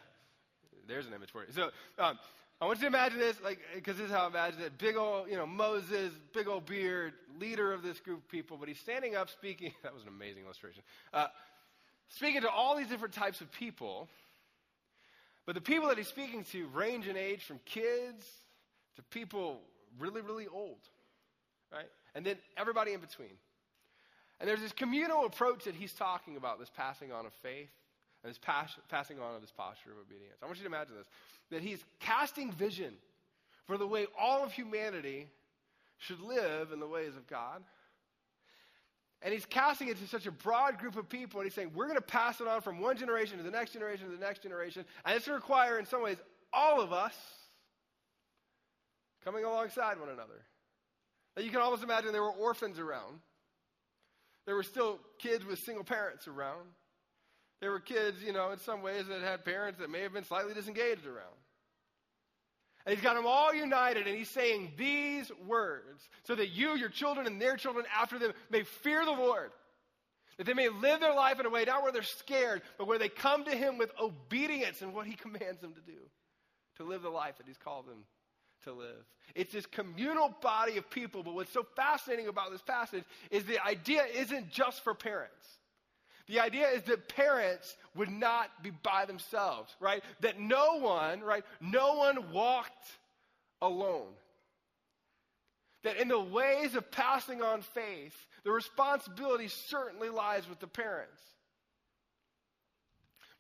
There's an image for you. So um, I want you to imagine this, like, because this is how I imagine it. Big old, you know, Moses, big old beard, leader of this group of people, but he's standing up speaking. That was an amazing illustration. Uh, speaking to all these different types of people. But the people that he's speaking to range in age from kids to people really, really old, right? And then everybody in between. And there's this communal approach that he's talking about, this passing on of faith and this pas- passing on of this posture of obedience. I want you to imagine this that he's casting vision for the way all of humanity should live in the ways of God. And he's casting it to such a broad group of people, and he's saying, We're going to pass it on from one generation to the next generation to the next generation. And it's going to require, in some ways, all of us coming alongside one another. Now, you can almost imagine there were orphans around. There were still kids with single parents around. There were kids, you know, in some ways that had parents that may have been slightly disengaged around. And he's got them all united, and he's saying these words so that you, your children, and their children after them may fear the Lord. That they may live their life in a way not where they're scared, but where they come to him with obedience in what he commands them to do, to live the life that he's called them to live. It's this communal body of people, but what's so fascinating about this passage is the idea isn't just for parents. The idea is that parents would not be by themselves, right? That no one, right? No one walked alone. That in the ways of passing on faith, the responsibility certainly lies with the parents.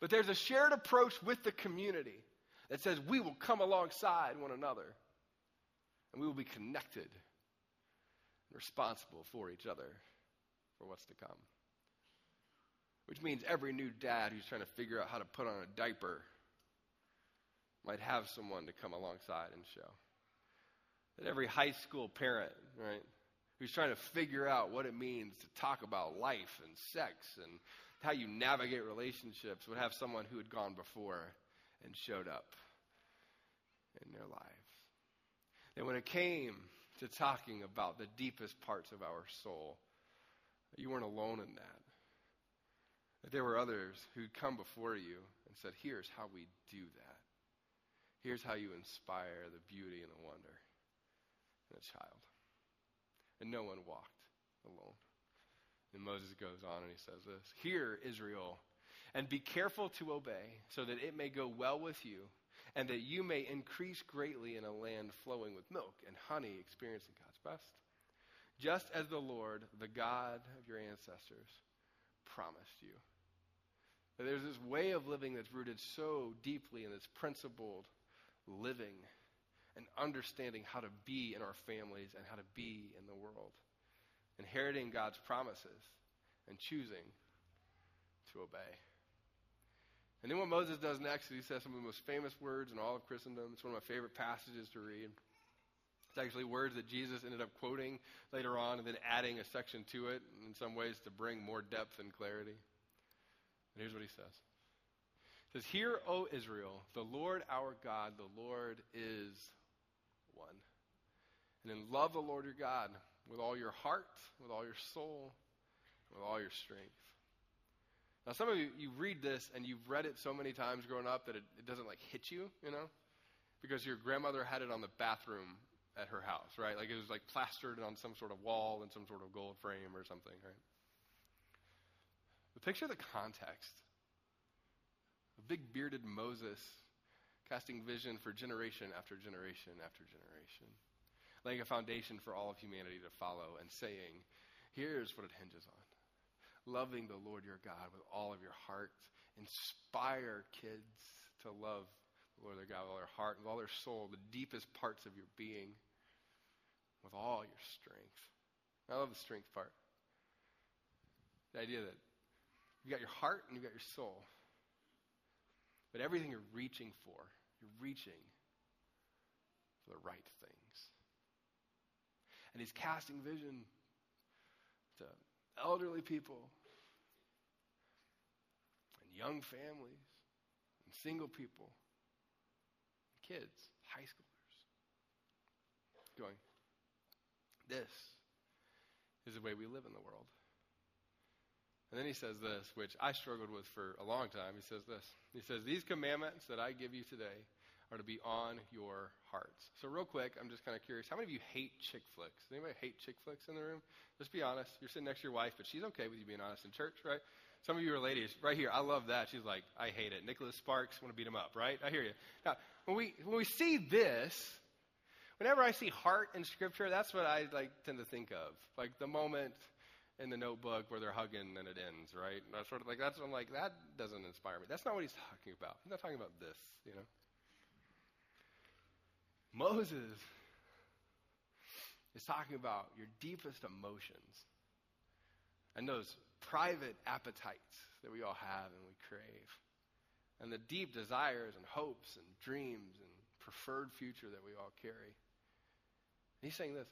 But there's a shared approach with the community that says we will come alongside one another and we will be connected and responsible for each other for what's to come which means every new dad who's trying to figure out how to put on a diaper might have someone to come alongside and show. That every high school parent, right, who's trying to figure out what it means to talk about life and sex and how you navigate relationships would have someone who had gone before and showed up in their lives. And when it came to talking about the deepest parts of our soul, you weren't alone in that. That there were others who'd come before you and said, Here's how we do that. Here's how you inspire the beauty and the wonder in a child. And no one walked alone. And Moses goes on and he says this Hear, Israel, and be careful to obey, so that it may go well with you, and that you may increase greatly in a land flowing with milk and honey, experiencing God's best. Just as the Lord, the God of your ancestors, promised you. There's this way of living that's rooted so deeply in this principled living and understanding how to be in our families and how to be in the world. Inheriting God's promises and choosing to obey. And then what Moses does next is he says some of the most famous words in all of Christendom. It's one of my favorite passages to read. It's actually words that Jesus ended up quoting later on and then adding a section to it in some ways to bring more depth and clarity. And here's what he says. He says, Hear, O Israel, the Lord our God, the Lord is one. And then love the Lord your God with all your heart, with all your soul, with all your strength. Now, some of you, you read this and you've read it so many times growing up that it, it doesn't like hit you, you know? Because your grandmother had it on the bathroom at her house, right? Like it was like plastered on some sort of wall in some sort of gold frame or something, right? But picture the context. A big bearded Moses casting vision for generation after generation after generation, laying a foundation for all of humanity to follow and saying, here's what it hinges on loving the Lord your God with all of your heart. Inspire kids to love the Lord their God with all their heart, with all their soul, the deepest parts of your being, with all your strength. I love the strength part. The idea that You've got your heart and you've got your soul. But everything you're reaching for, you're reaching for the right things. And he's casting vision to elderly people and young families and single people, and kids, high schoolers. Going, this is the way we live in the world. And then he says this, which I struggled with for a long time. He says this. He says, These commandments that I give you today are to be on your hearts. So, real quick, I'm just kind of curious. How many of you hate chick flicks? Does anybody hate chick flicks in the room? Just be honest. You're sitting next to your wife, but she's okay with you being honest in church, right? Some of you are ladies right here. I love that. She's like, I hate it. Nicholas Sparks, want to beat him up, right? I hear you. Now, when we when we see this, whenever I see heart in Scripture, that's what I like tend to think of, like the moment in the notebook where they're hugging and it ends, right? And that's sort of like that's I'm like that doesn't inspire me. That's not what he's talking about. He's not talking about this, you know. Moses is talking about your deepest emotions and those private appetites that we all have and we crave, and the deep desires and hopes and dreams and preferred future that we all carry. he's saying this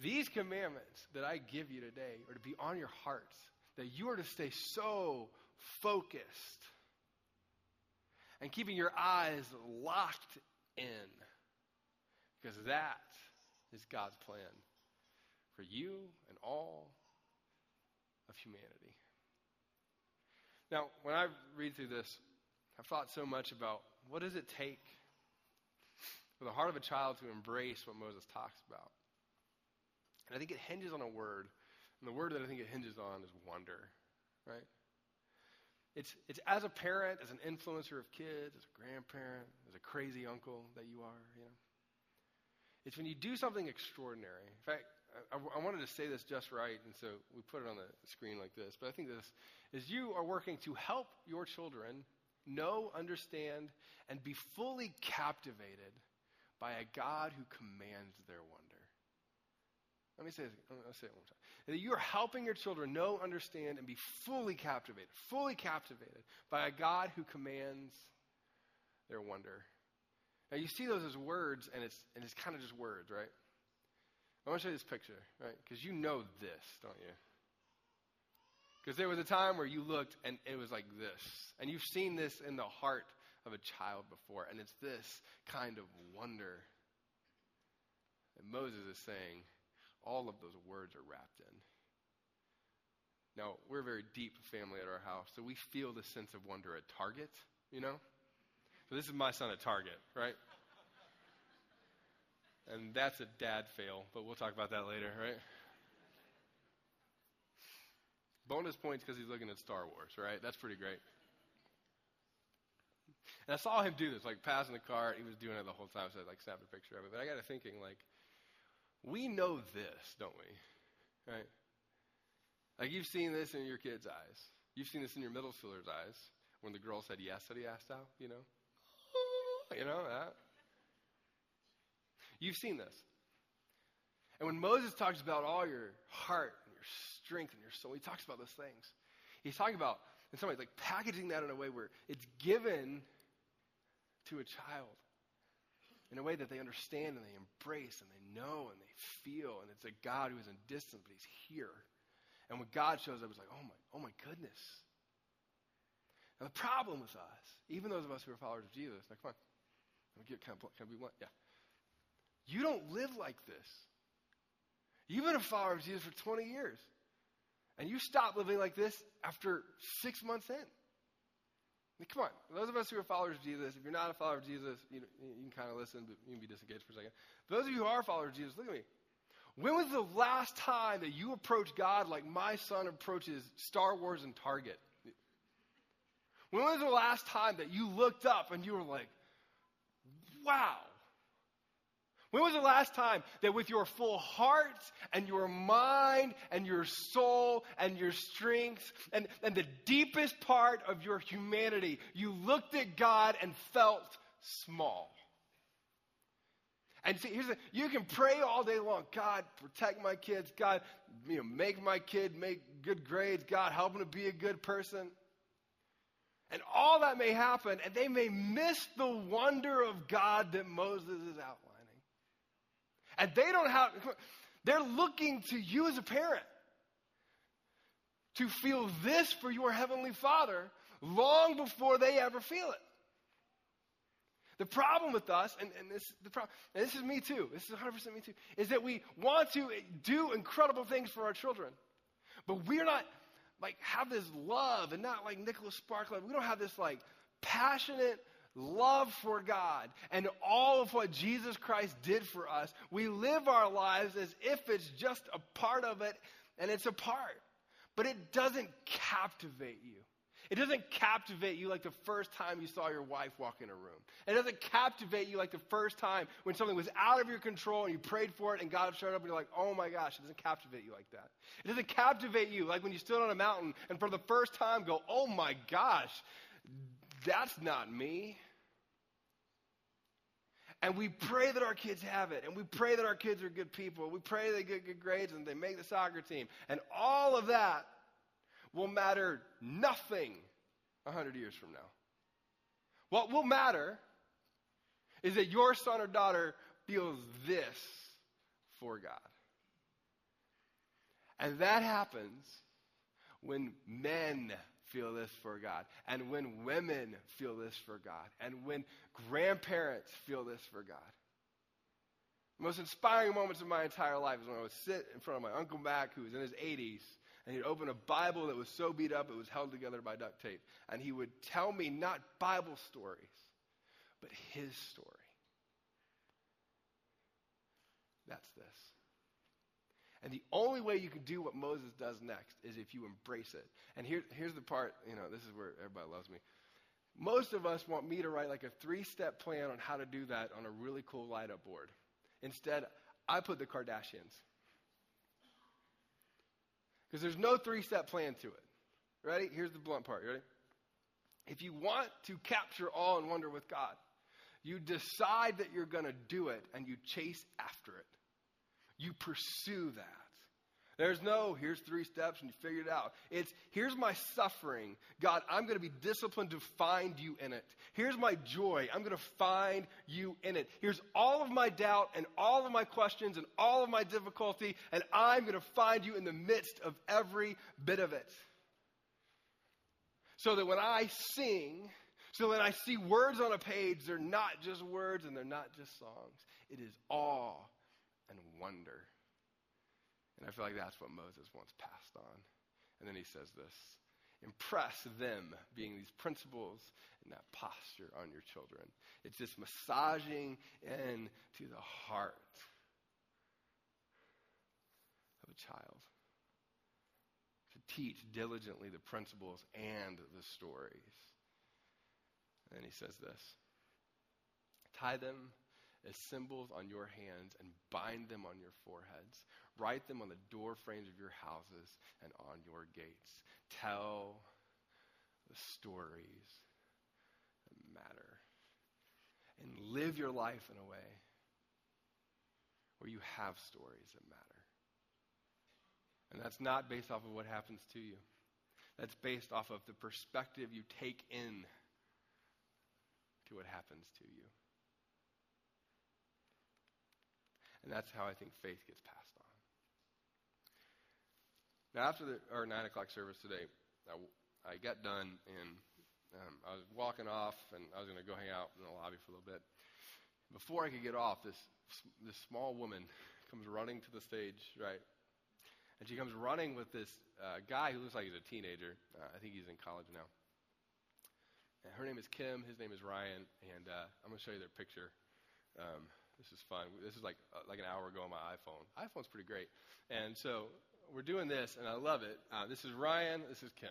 These commandments that I give you today are to be on your hearts, that you are to stay so focused and keeping your eyes locked in, because that is God's plan for you and all of humanity. Now, when I read through this, I've thought so much about what does it take for the heart of a child to embrace what Moses talks about. And I think it hinges on a word. And the word that I think it hinges on is wonder, right? It's, it's as a parent, as an influencer of kids, as a grandparent, as a crazy uncle that you are, you know. It's when you do something extraordinary. In fact, I, I, wanted to say this just right, and so we put it on the screen like this. But I think this is you are working to help your children know, understand, and be fully captivated by a God who commands their wonder. Let me say this. Me say it one time. That you are helping your children know, understand, and be fully captivated, fully captivated by a God who commands their wonder. Now you see those as words, and it's and it's kind of just words, right? I want to show you this picture, right? Because you know this, don't you? Because there was a time where you looked and it was like this. And you've seen this in the heart of a child before. And it's this kind of wonder that Moses is saying all of those words are wrapped in. Now, we're a very deep family at our house, so we feel the sense of wonder at Target, you know? So this is my son at Target, right? And that's a dad fail, but we'll talk about that later, right? Bonus points because he's looking at Star Wars, right? That's pretty great. And I saw him do this, like passing the cart. He was doing it the whole time, so I like snapped a picture of it. But I got to thinking, like, we know this, don't we? Right? Like you've seen this in your kids' eyes. You've seen this in your middle schooler's eyes when the girl said yes that he asked out, you know? You know that? You've seen this. And when Moses talks about all your heart and your strength and your soul, he talks about those things. He's talking about, in some ways, like packaging that in a way where it's given to a child in a way that they understand and they embrace and they know and they feel. And it's a God who is in distance, but he's here. And when God shows up, it's like, oh my, oh my goodness. Now the problem with us, even those of us who are followers of Jesus, now come on, let me get kind of, can I be? Yeah. You don't live like this. You've been a follower of Jesus for 20 years. And you stop living like this after six months in. I mean, come on. Those of us who are followers of Jesus, if you're not a follower of Jesus, you, you can kind of listen, but you can be disengaged for a second. Those of you who are followers of Jesus, look at me. When was the last time that you approached God like my son approaches Star Wars and Target? When was the last time that you looked up and you were like, wow, when was the last time that with your full heart and your mind and your soul and your strength and, and the deepest part of your humanity, you looked at God and felt small? And see, here's the, you can pray all day long. God, protect my kids. God, you know, make my kid make good grades. God, help him to be a good person. And all that may happen, and they may miss the wonder of God that Moses is outlining. And they don't have, they're looking to you as a parent to feel this for your Heavenly Father long before they ever feel it. The problem with us, and, and this the problem, and this is me too, this is 100% me too, is that we want to do incredible things for our children, but we're not like have this love and not like Nicholas Sparkle. We don't have this like passionate love for God and all of what Jesus Christ did for us, we live our lives as if it's just a part of it and it's a part. but it doesn't captivate you. It doesn't captivate you like the first time you saw your wife walk in a room. It doesn't captivate you like the first time when something was out of your control and you prayed for it and God showed up and you're like, oh my gosh, it doesn't captivate you like that. It doesn't captivate you like when you stood on a mountain and for the first time go, oh my gosh, that's not me. And we pray that our kids have it. And we pray that our kids are good people. We pray they get good grades and they make the soccer team. And all of that will matter nothing 100 years from now. What will matter is that your son or daughter feels this for God. And that happens when men feel this for God, and when women feel this for God, and when grandparents feel this for God. The most inspiring moments of my entire life is when I would sit in front of my Uncle Mac, who was in his 80s, and he'd open a Bible that was so beat up it was held together by duct tape. And he would tell me not Bible stories, but his story. That's this. And the only way you can do what Moses does next is if you embrace it. And here, here's the part, you know, this is where everybody loves me. Most of us want me to write like a three step plan on how to do that on a really cool light up board. Instead, I put the Kardashians. Because there's no three step plan to it. Ready? Here's the blunt part. Ready? If you want to capture awe and wonder with God, you decide that you're going to do it and you chase after it. You pursue that. There's no, here's three steps and you figure it out. It's, here's my suffering. God, I'm going to be disciplined to find you in it. Here's my joy. I'm going to find you in it. Here's all of my doubt and all of my questions and all of my difficulty, and I'm going to find you in the midst of every bit of it. So that when I sing, so when I see words on a page, they're not just words and they're not just songs. It is awe and wonder. And I feel like that's what Moses once passed on. And then he says this impress them, being these principles and that posture on your children. It's just massaging into the heart of a child. To teach diligently the principles and the stories. And he says this tie them as symbols on your hands and bind them on your foreheads. Write them on the door frames of your houses and on your gates. Tell the stories that matter. And live your life in a way where you have stories that matter. And that's not based off of what happens to you. That's based off of the perspective you take in to what happens to you. And that's how I think faith gets passed on. Now, after the, our 9 o'clock service today, I, I got done and um, I was walking off and I was going to go hang out in the lobby for a little bit. Before I could get off, this, this small woman comes running to the stage, right? And she comes running with this uh, guy who looks like he's a teenager. Uh, I think he's in college now. And her name is Kim. His name is Ryan. And uh, I'm going to show you their picture. Um, this is fun. This is like uh, like an hour ago on my iPhone. iPhone's pretty great. And so we're doing this, and I love it. Uh, this is Ryan. This is Kim.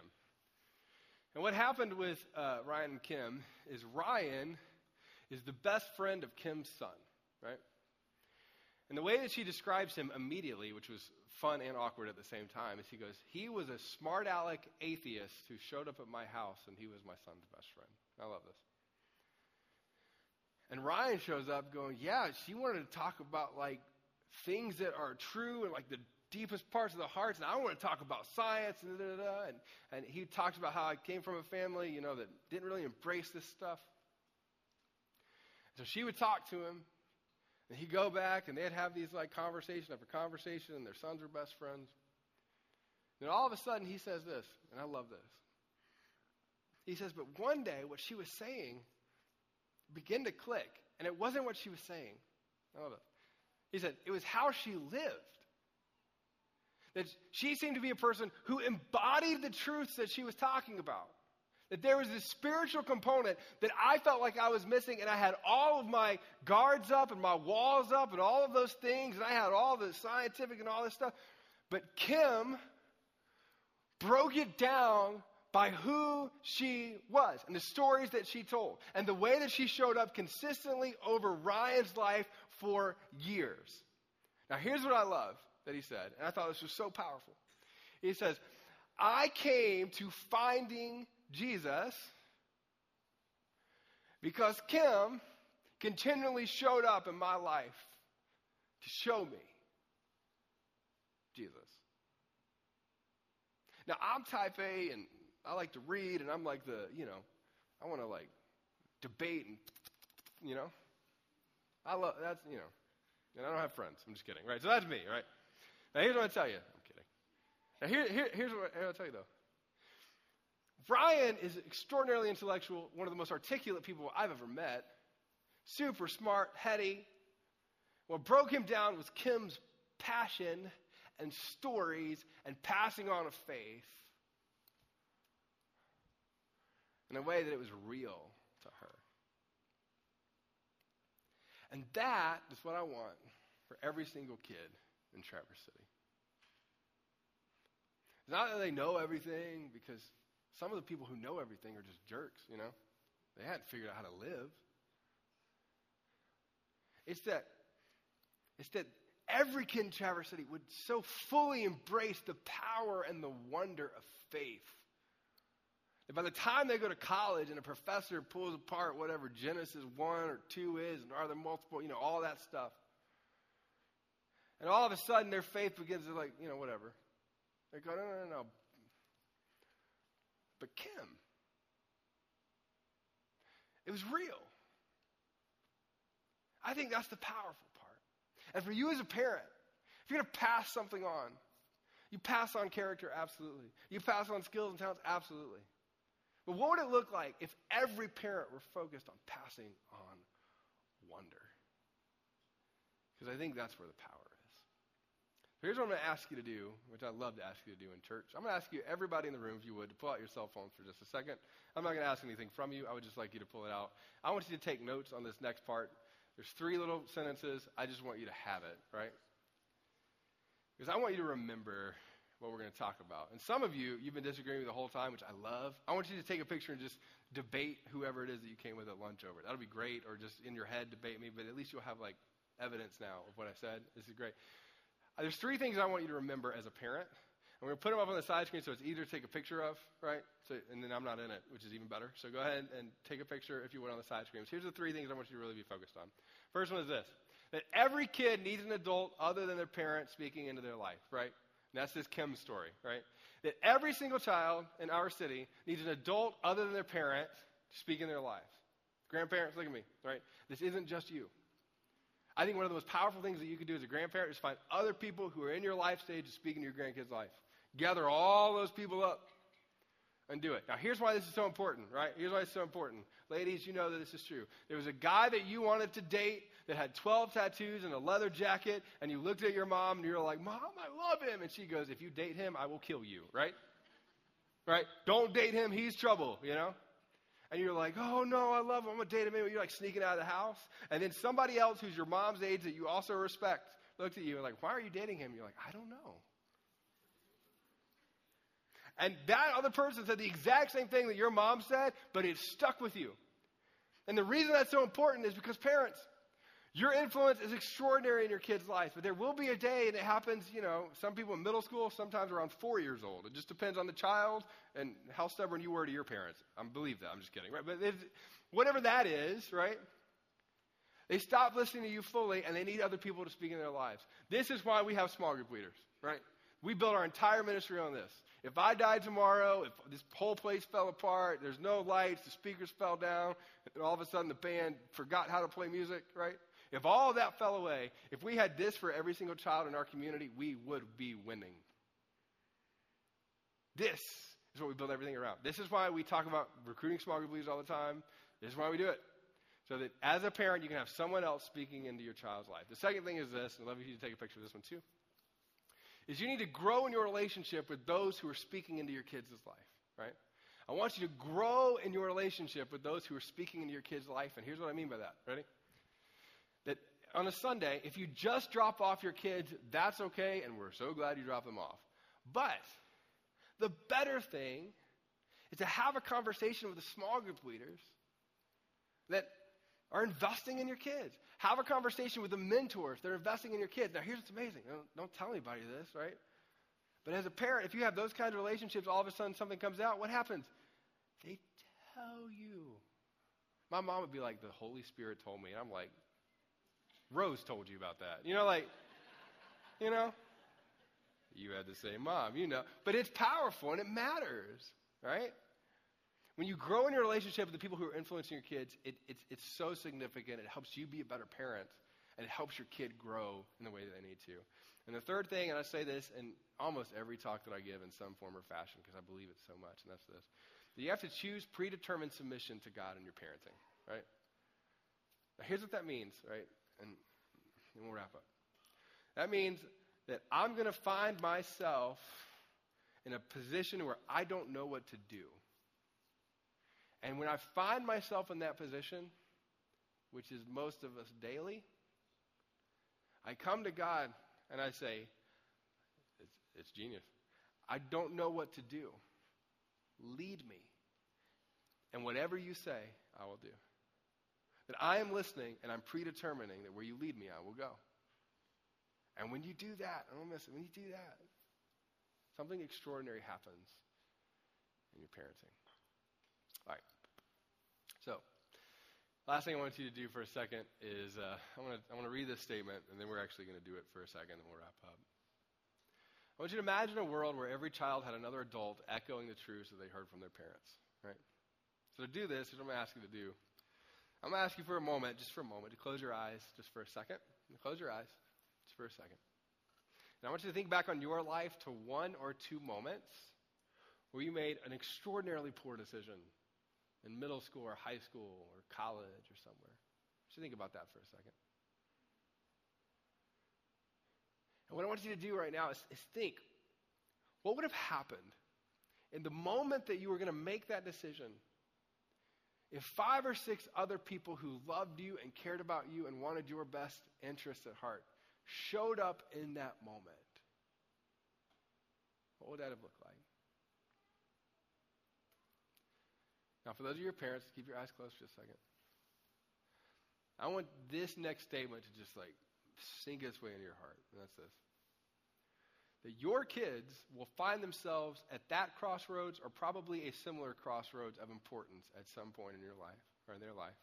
And what happened with uh, Ryan and Kim is Ryan is the best friend of Kim's son, right? And the way that she describes him immediately, which was fun and awkward at the same time, is he goes, He was a smart aleck atheist who showed up at my house, and he was my son's best friend. I love this. And Ryan shows up going, Yeah, she wanted to talk about like things that are true and like the deepest parts of the hearts. And I want to talk about science and da, da, da. And, and he talks about how I came from a family, you know, that didn't really embrace this stuff. So she would talk to him. And he'd go back and they'd have these like conversation after conversation, and their sons were best friends. And all of a sudden he says this, and I love this. He says, But one day what she was saying begin to click. And it wasn't what she was saying. I love it. He said, it was how she lived. That she seemed to be a person who embodied the truths that she was talking about. That there was this spiritual component that I felt like I was missing, and I had all of my guards up and my walls up and all of those things, and I had all the scientific and all this stuff. But Kim broke it down by who she was and the stories that she told and the way that she showed up consistently over Ryan's life for years. Now, here's what I love that he said, and I thought this was so powerful. He says, I came to finding Jesus because Kim continually showed up in my life to show me Jesus. Now, I'm type A and I like to read, and I'm like the, you know, I want to like debate and, you know. I love, that's, you know, and I don't have friends. I'm just kidding, right? So that's me, right? Now, here's what I tell you. I'm kidding. Now, here, here, here's what I'll tell you, though. Brian is extraordinarily intellectual, one of the most articulate people I've ever met. Super smart, heady. What broke him down was Kim's passion and stories and passing on of faith in a way that it was real to her. And that is what I want for every single kid in Traverse City. It's not that they know everything, because some of the people who know everything are just jerks, you know? They hadn't figured out how to live. It's that, it's that every kid in Traverse City would so fully embrace the power and the wonder of faith. That by the time they go to college and a professor pulls apart whatever Genesis 1 or 2 is, and are there multiple, you know, all that stuff. And all of a sudden their faith begins to, like, you know, whatever. They go, no, no, no, no. But Kim, it was real. I think that's the powerful part. And for you as a parent, if you're going to pass something on, you pass on character, absolutely. You pass on skills and talents, absolutely. But what would it look like if every parent were focused on passing on wonder? Because I think that's where the power is. So here's what I'm going to ask you to do, which I'd love to ask you to do in church. I'm going to ask you, everybody in the room, if you would, to pull out your cell phones for just a second. I'm not going to ask anything from you. I would just like you to pull it out. I want you to take notes on this next part. There's three little sentences. I just want you to have it, right? Because I want you to remember what we're going to talk about. And some of you, you've been disagreeing with me the whole time, which I love. I want you to take a picture and just debate whoever it is that you came with at lunch over. That'll be great, or just in your head debate me, but at least you'll have like evidence now of what I said. This is great. Uh, there's three things I want you to remember as a parent. And we're going to put them up on the side screen so it's easier to take a picture of, right? So, and then I'm not in it, which is even better. So go ahead and take a picture if you would on the side screens. Here's the three things I want you to really be focused on. First one is this that every kid needs an adult other than their parent speaking into their life, right? That's this Kim story, right? That every single child in our city needs an adult other than their parent to speak in their life. Grandparents, look at me, right? This isn't just you. I think one of the most powerful things that you can do as a grandparent is find other people who are in your life stage to speak into your grandkid's life. Gather all those people up and do it. Now, here's why this is so important, right? Here's why it's so important. Ladies, you know that this is true. There was a guy that you wanted to date that had 12 tattoos and a leather jacket, and you looked at your mom and you're like, Mom, I love him. And she goes, If you date him, I will kill you, right? Right? Don't date him, he's trouble, you know? And you're like, oh no, I love him. I'm gonna date him. Anyway. You're like sneaking out of the house. And then somebody else who's your mom's age that you also respect looks at you and like, why are you dating him? You're like, I don't know. And that other person said the exact same thing that your mom said, but it stuck with you. And the reason that's so important is because parents, your influence is extraordinary in your kid's life, but there will be a day, and it happens, you know, some people in middle school, sometimes around four years old. It just depends on the child and how stubborn you were to your parents. I believe that. I'm just kidding, right? But whatever that is, right? They stop listening to you fully, and they need other people to speak in their lives. This is why we have small group leaders, right? We built our entire ministry on this. If I died tomorrow, if this whole place fell apart, there's no lights, the speakers fell down, and all of a sudden the band forgot how to play music, right? If all that fell away, if we had this for every single child in our community, we would be winning. This is what we build everything around. This is why we talk about recruiting small group leaders all the time. This is why we do it. So that as a parent, you can have someone else speaking into your child's life. The second thing is this, and I'd love you to take a picture of this one too is you need to grow in your relationship with those who are speaking into your kids' life, right? I want you to grow in your relationship with those who are speaking into your kids' life. And here's what I mean by that. Ready? On a Sunday, if you just drop off your kids, that's okay, and we're so glad you drop them off. But The better thing is to have a conversation with the small group leaders that are investing in your kids. Have a conversation with the mentors that are investing in your kids. Now, here's what's amazing. Don't, don't tell anybody this, right? But as a parent, if you have those kinds of relationships, all of a sudden something comes out, what happens? They tell you. My mom would be like, the Holy Spirit told me. And I'm like, Rose told you about that. You know, like, you know? You had the same mom, you know. But it's powerful and it matters, right? When you grow in your relationship with the people who are influencing your kids, it, it's, it's so significant. It helps you be a better parent, and it helps your kid grow in the way that they need to. And the third thing, and I say this in almost every talk that I give in some form or fashion because I believe it so much, and that's this that you have to choose predetermined submission to God in your parenting, right? Now, here's what that means, right? And, and we'll wrap up. That means that I'm going to find myself in a position where I don't know what to do. And when I find myself in that position, which is most of us daily, I come to God and I say, it's, it's genius. I don't know what to do. Lead me. And whatever you say, I will do. That I am listening and I'm predetermining that where you lead me, I will go. And when you do that, I don't miss it. When you do that, something extraordinary happens in your parenting. All right. So, last thing I want you to do for a second is uh, I want to I want to read this statement, and then we're actually going to do it for a second, and we'll wrap up. I want you to imagine a world where every child had another adult echoing the truths that they heard from their parents. Right. So to do this, what I'm going to ask you to do. I'm going to ask you for a moment, just for a moment, to close your eyes just for a second. Close your eyes just for a second. And I want you to think back on your life to one or two moments where you made an extraordinarily poor decision in middle school or high school or college or somewhere. Just think about that for a second. And what I want you to do right now is, is think what would have happened in the moment that you were going to make that decision if five or six other people who loved you and cared about you and wanted your best interests at heart showed up in that moment, what would that have looked like? Now, for those of your parents, keep your eyes closed for a second. I want this next statement to just like sink its way into your heart. And that's this that your kids will find themselves at that crossroads or probably a similar crossroads of importance at some point in your life or in their life.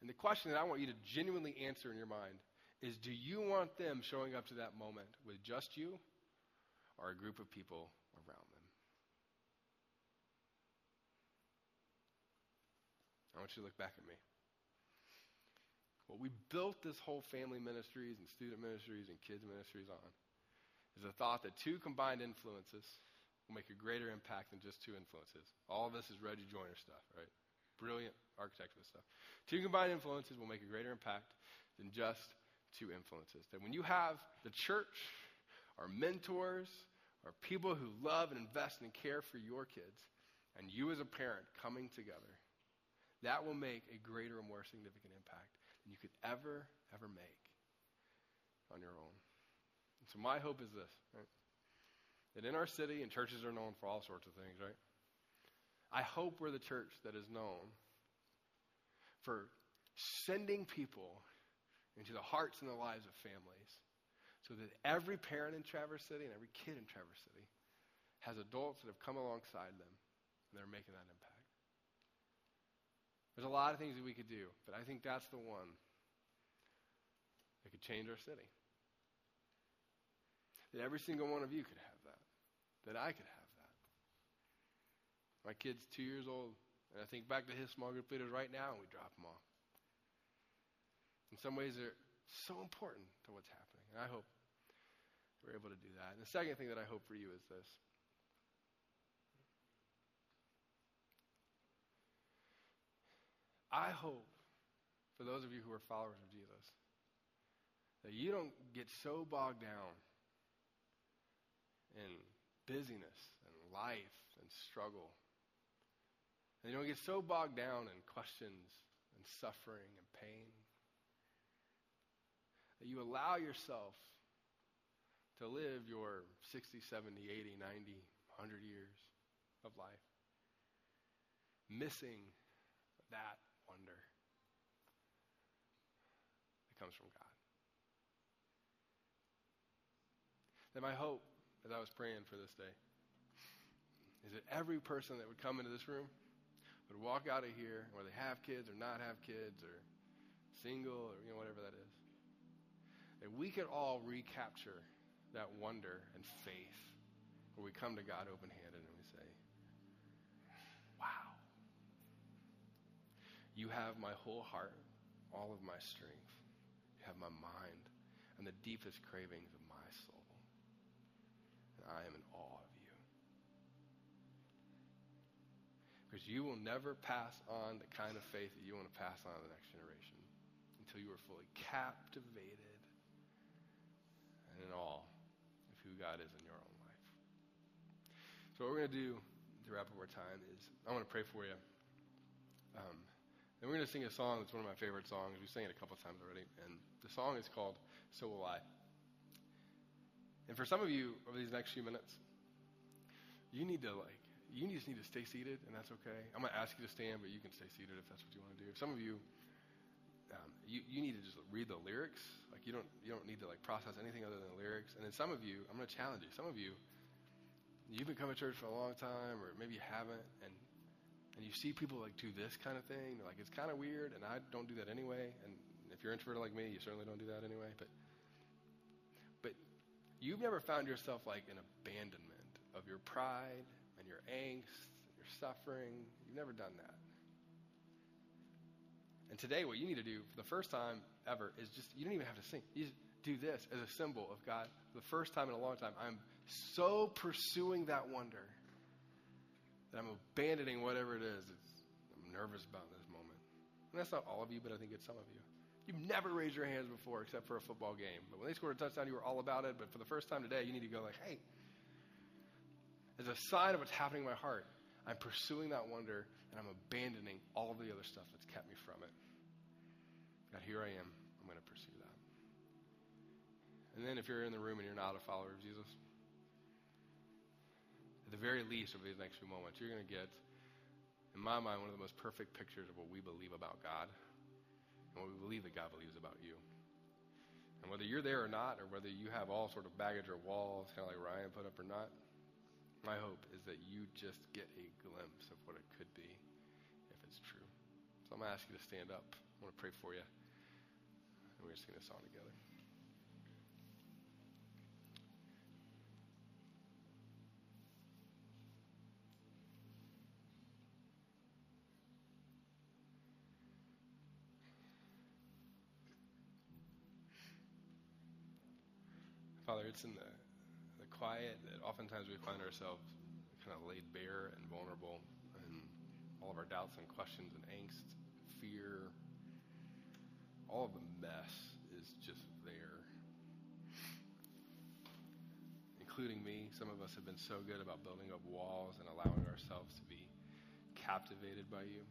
And the question that I want you to genuinely answer in your mind is do you want them showing up to that moment with just you or a group of people around them? I want you to look back at me. What we built this whole family ministries and student ministries and kids ministries on is the thought that two combined influences will make a greater impact than just two influences. All of this is Reggie Joiner stuff, right? brilliant architectural stuff. Two combined influences will make a greater impact than just two influences. That when you have the church, or mentors, or people who love and invest and care for your kids, and you as a parent coming together, that will make a greater and more significant impact than you could ever, ever make on your own. And so my hope is this, right? That in our city, and churches are known for all sorts of things, right? I hope we're the church that is known for sending people into the hearts and the lives of families so that every parent in Traverse City and every kid in Traverse City has adults that have come alongside them and they're making that impact. There's a lot of things that we could do, but I think that's the one that could change our city. That every single one of you could have that. That I could have. That. My kid's two years old, and I think back to his small group leaders right now, and we drop them off. In some ways, they're so important to what's happening, and I hope we're able to do that. And the second thing that I hope for you is this. I hope for those of you who are followers of Jesus that you don't get so bogged down in busyness and life and struggle. And you don't get so bogged down in questions and suffering and pain. That you allow yourself to live your 60, 70, 80, 90, 100 years of life missing that wonder that comes from God. That my hope, as I was praying for this day, is that every person that would come into this room would walk out of here, whether they have kids or not have kids or single or you know whatever that is, that we could all recapture that wonder and faith where we come to God open-handed and we say, "Wow, you have my whole heart, all of my strength. Have my mind and the deepest cravings of my soul, and I am in awe of you." Because you will never pass on the kind of faith that you want to pass on to the next generation until you are fully captivated and in awe of who God is in your own life. So, what we're going to do to wrap up our time is I want to pray for you. Um, and we're going to sing a song that's one of my favorite songs. We've sang it a couple times already. And the song is called So Will I. And for some of you, over these next few minutes, you need to, like, you just need to stay seated, and that's okay. I'm going to ask you to stand, but you can stay seated if that's what you want to do. Some of you, um, you, you need to just read the lyrics. Like you don't you don't need to like process anything other than the lyrics. And then some of you, I'm going to challenge you. Some of you, you've been coming to church for a long time, or maybe you haven't, and and you see people like do this kind of thing. Like it's kind of weird, and I don't do that anyway. And if you're introverted like me, you certainly don't do that anyway. But but you've never found yourself like in abandonment of your pride and your angst and your suffering. You've never done that. And today, what you need to do for the first time ever is just, you don't even have to sing. You just do this as a symbol of God. For the first time in a long time, I'm so pursuing that wonder that I'm abandoning whatever it is I'm nervous about in this moment. And that's not all of you, but I think it's some of you. You've never raised your hands before except for a football game. But when they scored a touchdown, you were all about it. But for the first time today, you need to go like, hey, as a sign of what's happening in my heart, I'm pursuing that wonder and I'm abandoning all the other stuff that's kept me from it. God, here I am. I'm going to pursue that. And then if you're in the room and you're not a follower of Jesus, the very least, over these next few moments, you're going to get, in my mind, one of the most perfect pictures of what we believe about God and what we believe that God believes about you. And whether you're there or not, or whether you have all sort of baggage or walls, kind of like Ryan put up or not, my hope is that you just get a glimpse of what it could be if it's true. So I'm going to ask you to stand up. I want to pray for you. And we're going to sing this song together. It's in the, the quiet that oftentimes we find ourselves kind of laid bare and vulnerable, and all of our doubts and questions and angst, fear, all of the mess is just there. Including me, some of us have been so good about building up walls and allowing ourselves to be captivated by you.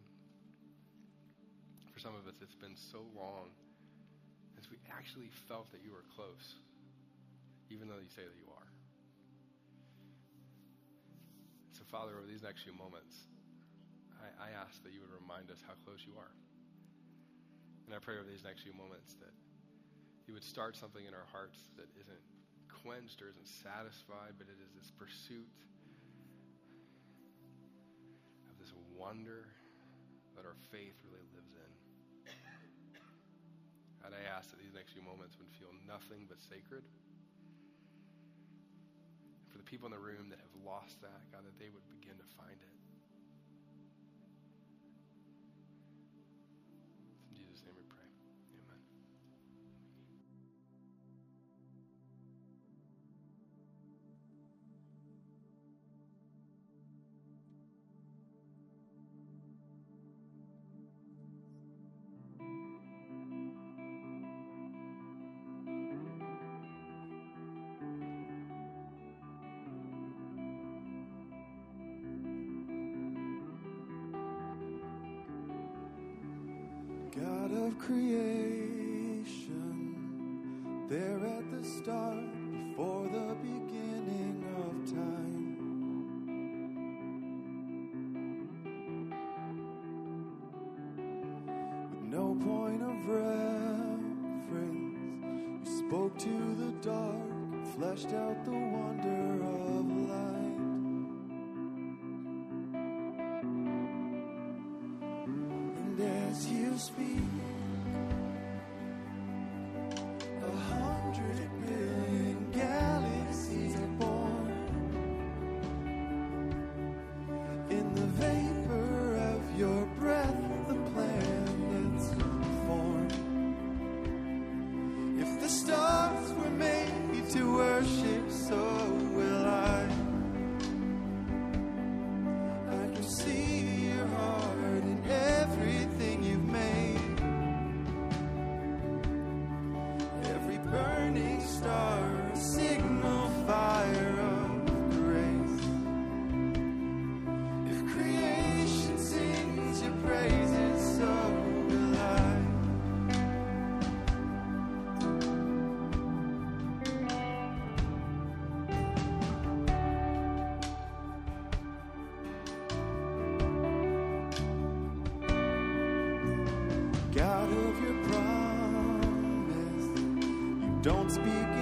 For some of us, it's been so long since we actually felt that you were close even though you say that you are. So, Father, over these next few moments, I, I, ask that you would remind us how close you are. And I pray over these next few moments that you would start something in our hearts that isn't quenched or isn't satisfied, but it is this pursuit of this wonder that our faith really lives in. And I ask that these next few moments would feel nothing but sacred people in the room that have lost that, God, that they would begin to find it. God of creation, there at the start, before the beginning of time. With no point of reference, you spoke to the dark, fleshed out the wonder of life. speak. don't speak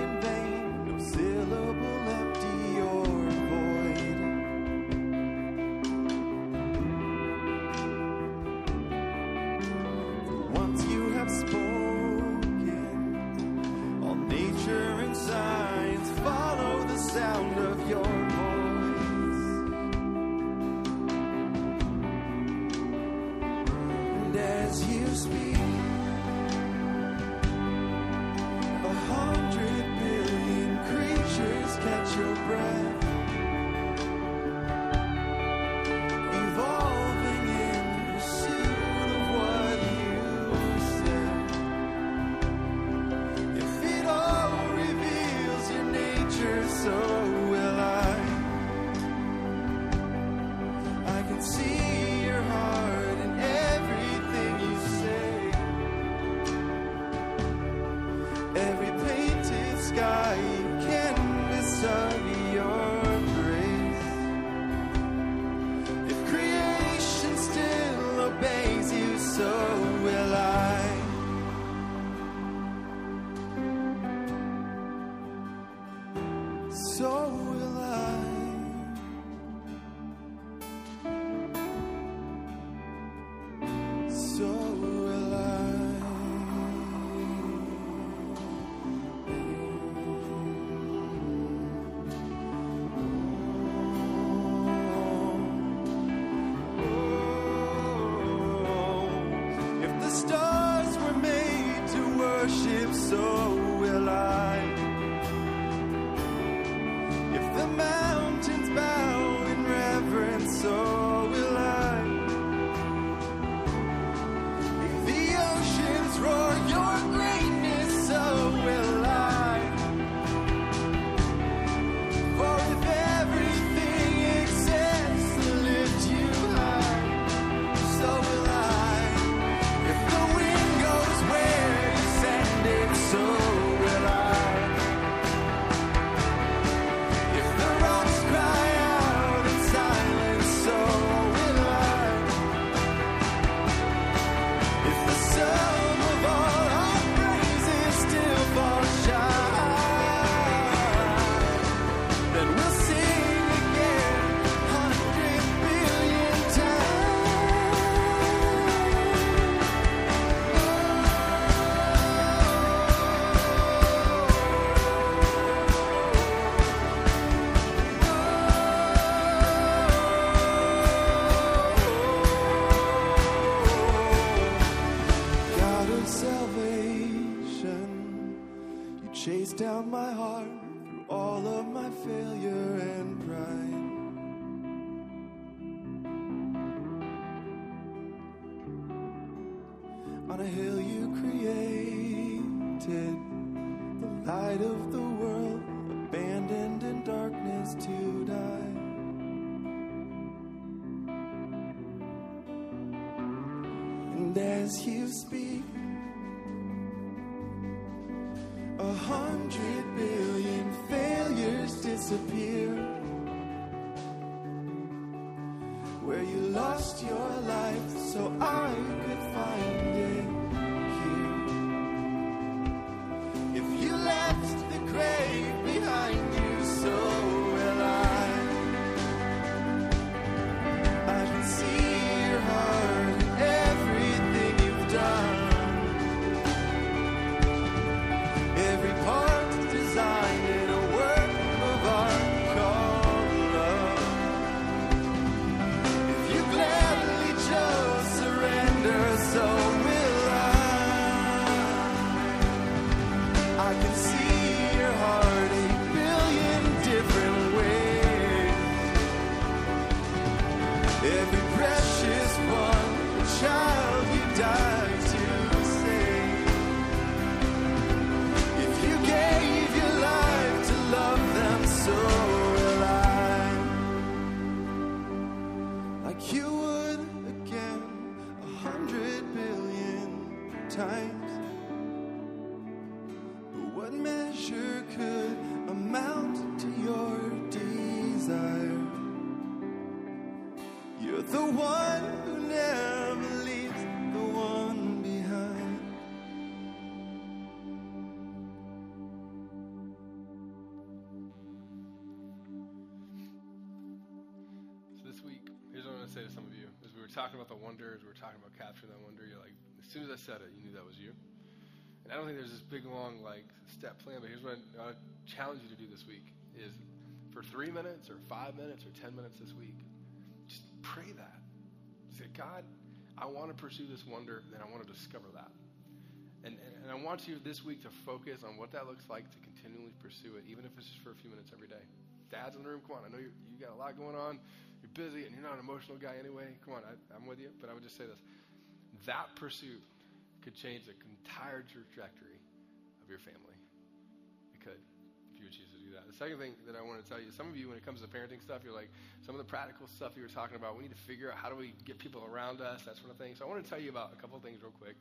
said it, you knew that was you. And I don't think there's this big, long, like, step plan, but here's what I, I challenge you to do this week is for three minutes or five minutes or ten minutes this week, just pray that. Say, God, I want to pursue this wonder, and I want to discover that. And, and, I want you this week to focus on what that looks like to continually pursue it, even if it's just for a few minutes every day. Dads in the room, come on. I know you you got a lot going on. You're busy, and you're not an emotional guy anyway. Come on, I, I'm with you. But I would just say this: that pursuit could change the entire trajectory of your family. It could, if you would choose to do that. The second thing that I want to tell you: some of you, when it comes to parenting stuff, you're like some of the practical stuff you were talking about. We need to figure out how do we get people around us, that sort of thing. So I want to tell you about a couple of things real quick.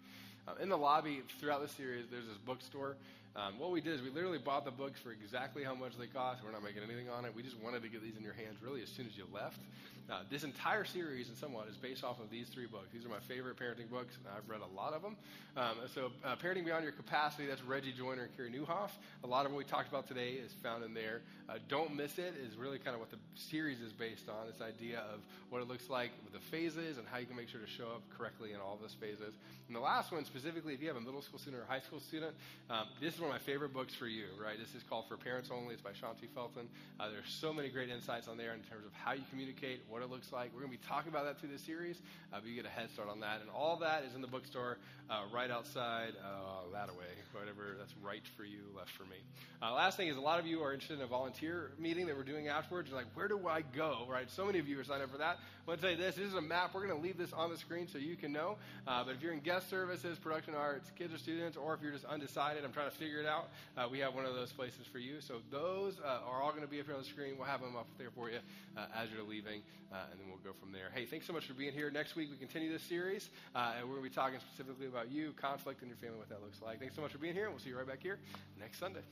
Um, in the lobby throughout the series, there's this bookstore. Um, what we did is we literally bought the books for exactly how much they cost. We're not making anything on it. We just wanted to get these in your hands really as soon as you left. Uh, this entire series, in somewhat, is based off of these three books. These are my favorite parenting books. and I've read a lot of them. Um, so, uh, Parenting Beyond Your Capacity, that's Reggie Joiner and Carey Nieuwhof. A lot of what we talked about today is found in there. Uh, Don't Miss It is really kind of what the series is based on this idea of what it looks like with the phases and how you can make sure to show up correctly in all those phases. And the last one, specifically, if you have a middle school student or high school student, um, this is one of my favorite books for you, right? This is called For Parents Only. It's by Shaunti Feldhahn. Uh, there's so many great insights on there in terms of how you communicate, what it looks like. We're going to be talking about that through this series, uh, but you get a head start on that. And all that is in the bookstore uh, right outside uh, that away, whatever that's right for you, left for me. Uh, last thing is a lot of you are interested in a volunteer meeting that we're doing afterwards. You're like, where do I go, right? So many of you are signed up for that. I want to tell you this. This is a map. We're going to leave this on the screen so you can know. Uh, but if you're in guest services, production arts, kids or students, or if you're just undecided, I'm trying to figure it out, uh, we have one of those places for you. So those are all going to be up here on the screen. We'll have them up there for you as you're leaving, uh, and then we'll go from there. Hey, thanks so much for being here. Next week, we continue this series, uh, and we're going to be talking specifically about you, conflict in your family, what that looks like. Thanks so much for being here, and we'll see you right back here next Sunday.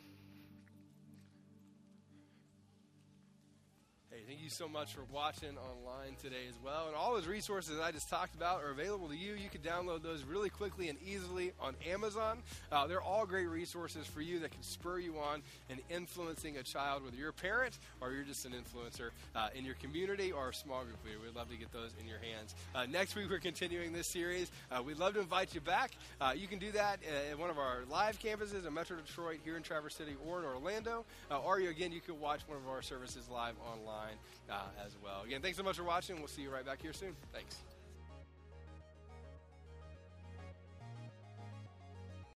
Thank you so much for watching online today as well. And all those resources that I just talked about are available to you. You can download those really quickly and easily on Amazon. Uh, they're all great resources for you that can spur you on in influencing a child, whether you're a parent or you're just an influencer uh, in your community or a small group leader. We'd love to get those in your hands. Uh, next week, we're continuing this series. Uh, we'd love to invite you back. Uh, you can do that at one of our live campuses in Metro Detroit, here in Traverse City, or in Orlando. Uh, or, you, again, you can watch one of our services live online Uh, as well. Again, thanks so much for watching. We'll see you right back here soon. Thanks.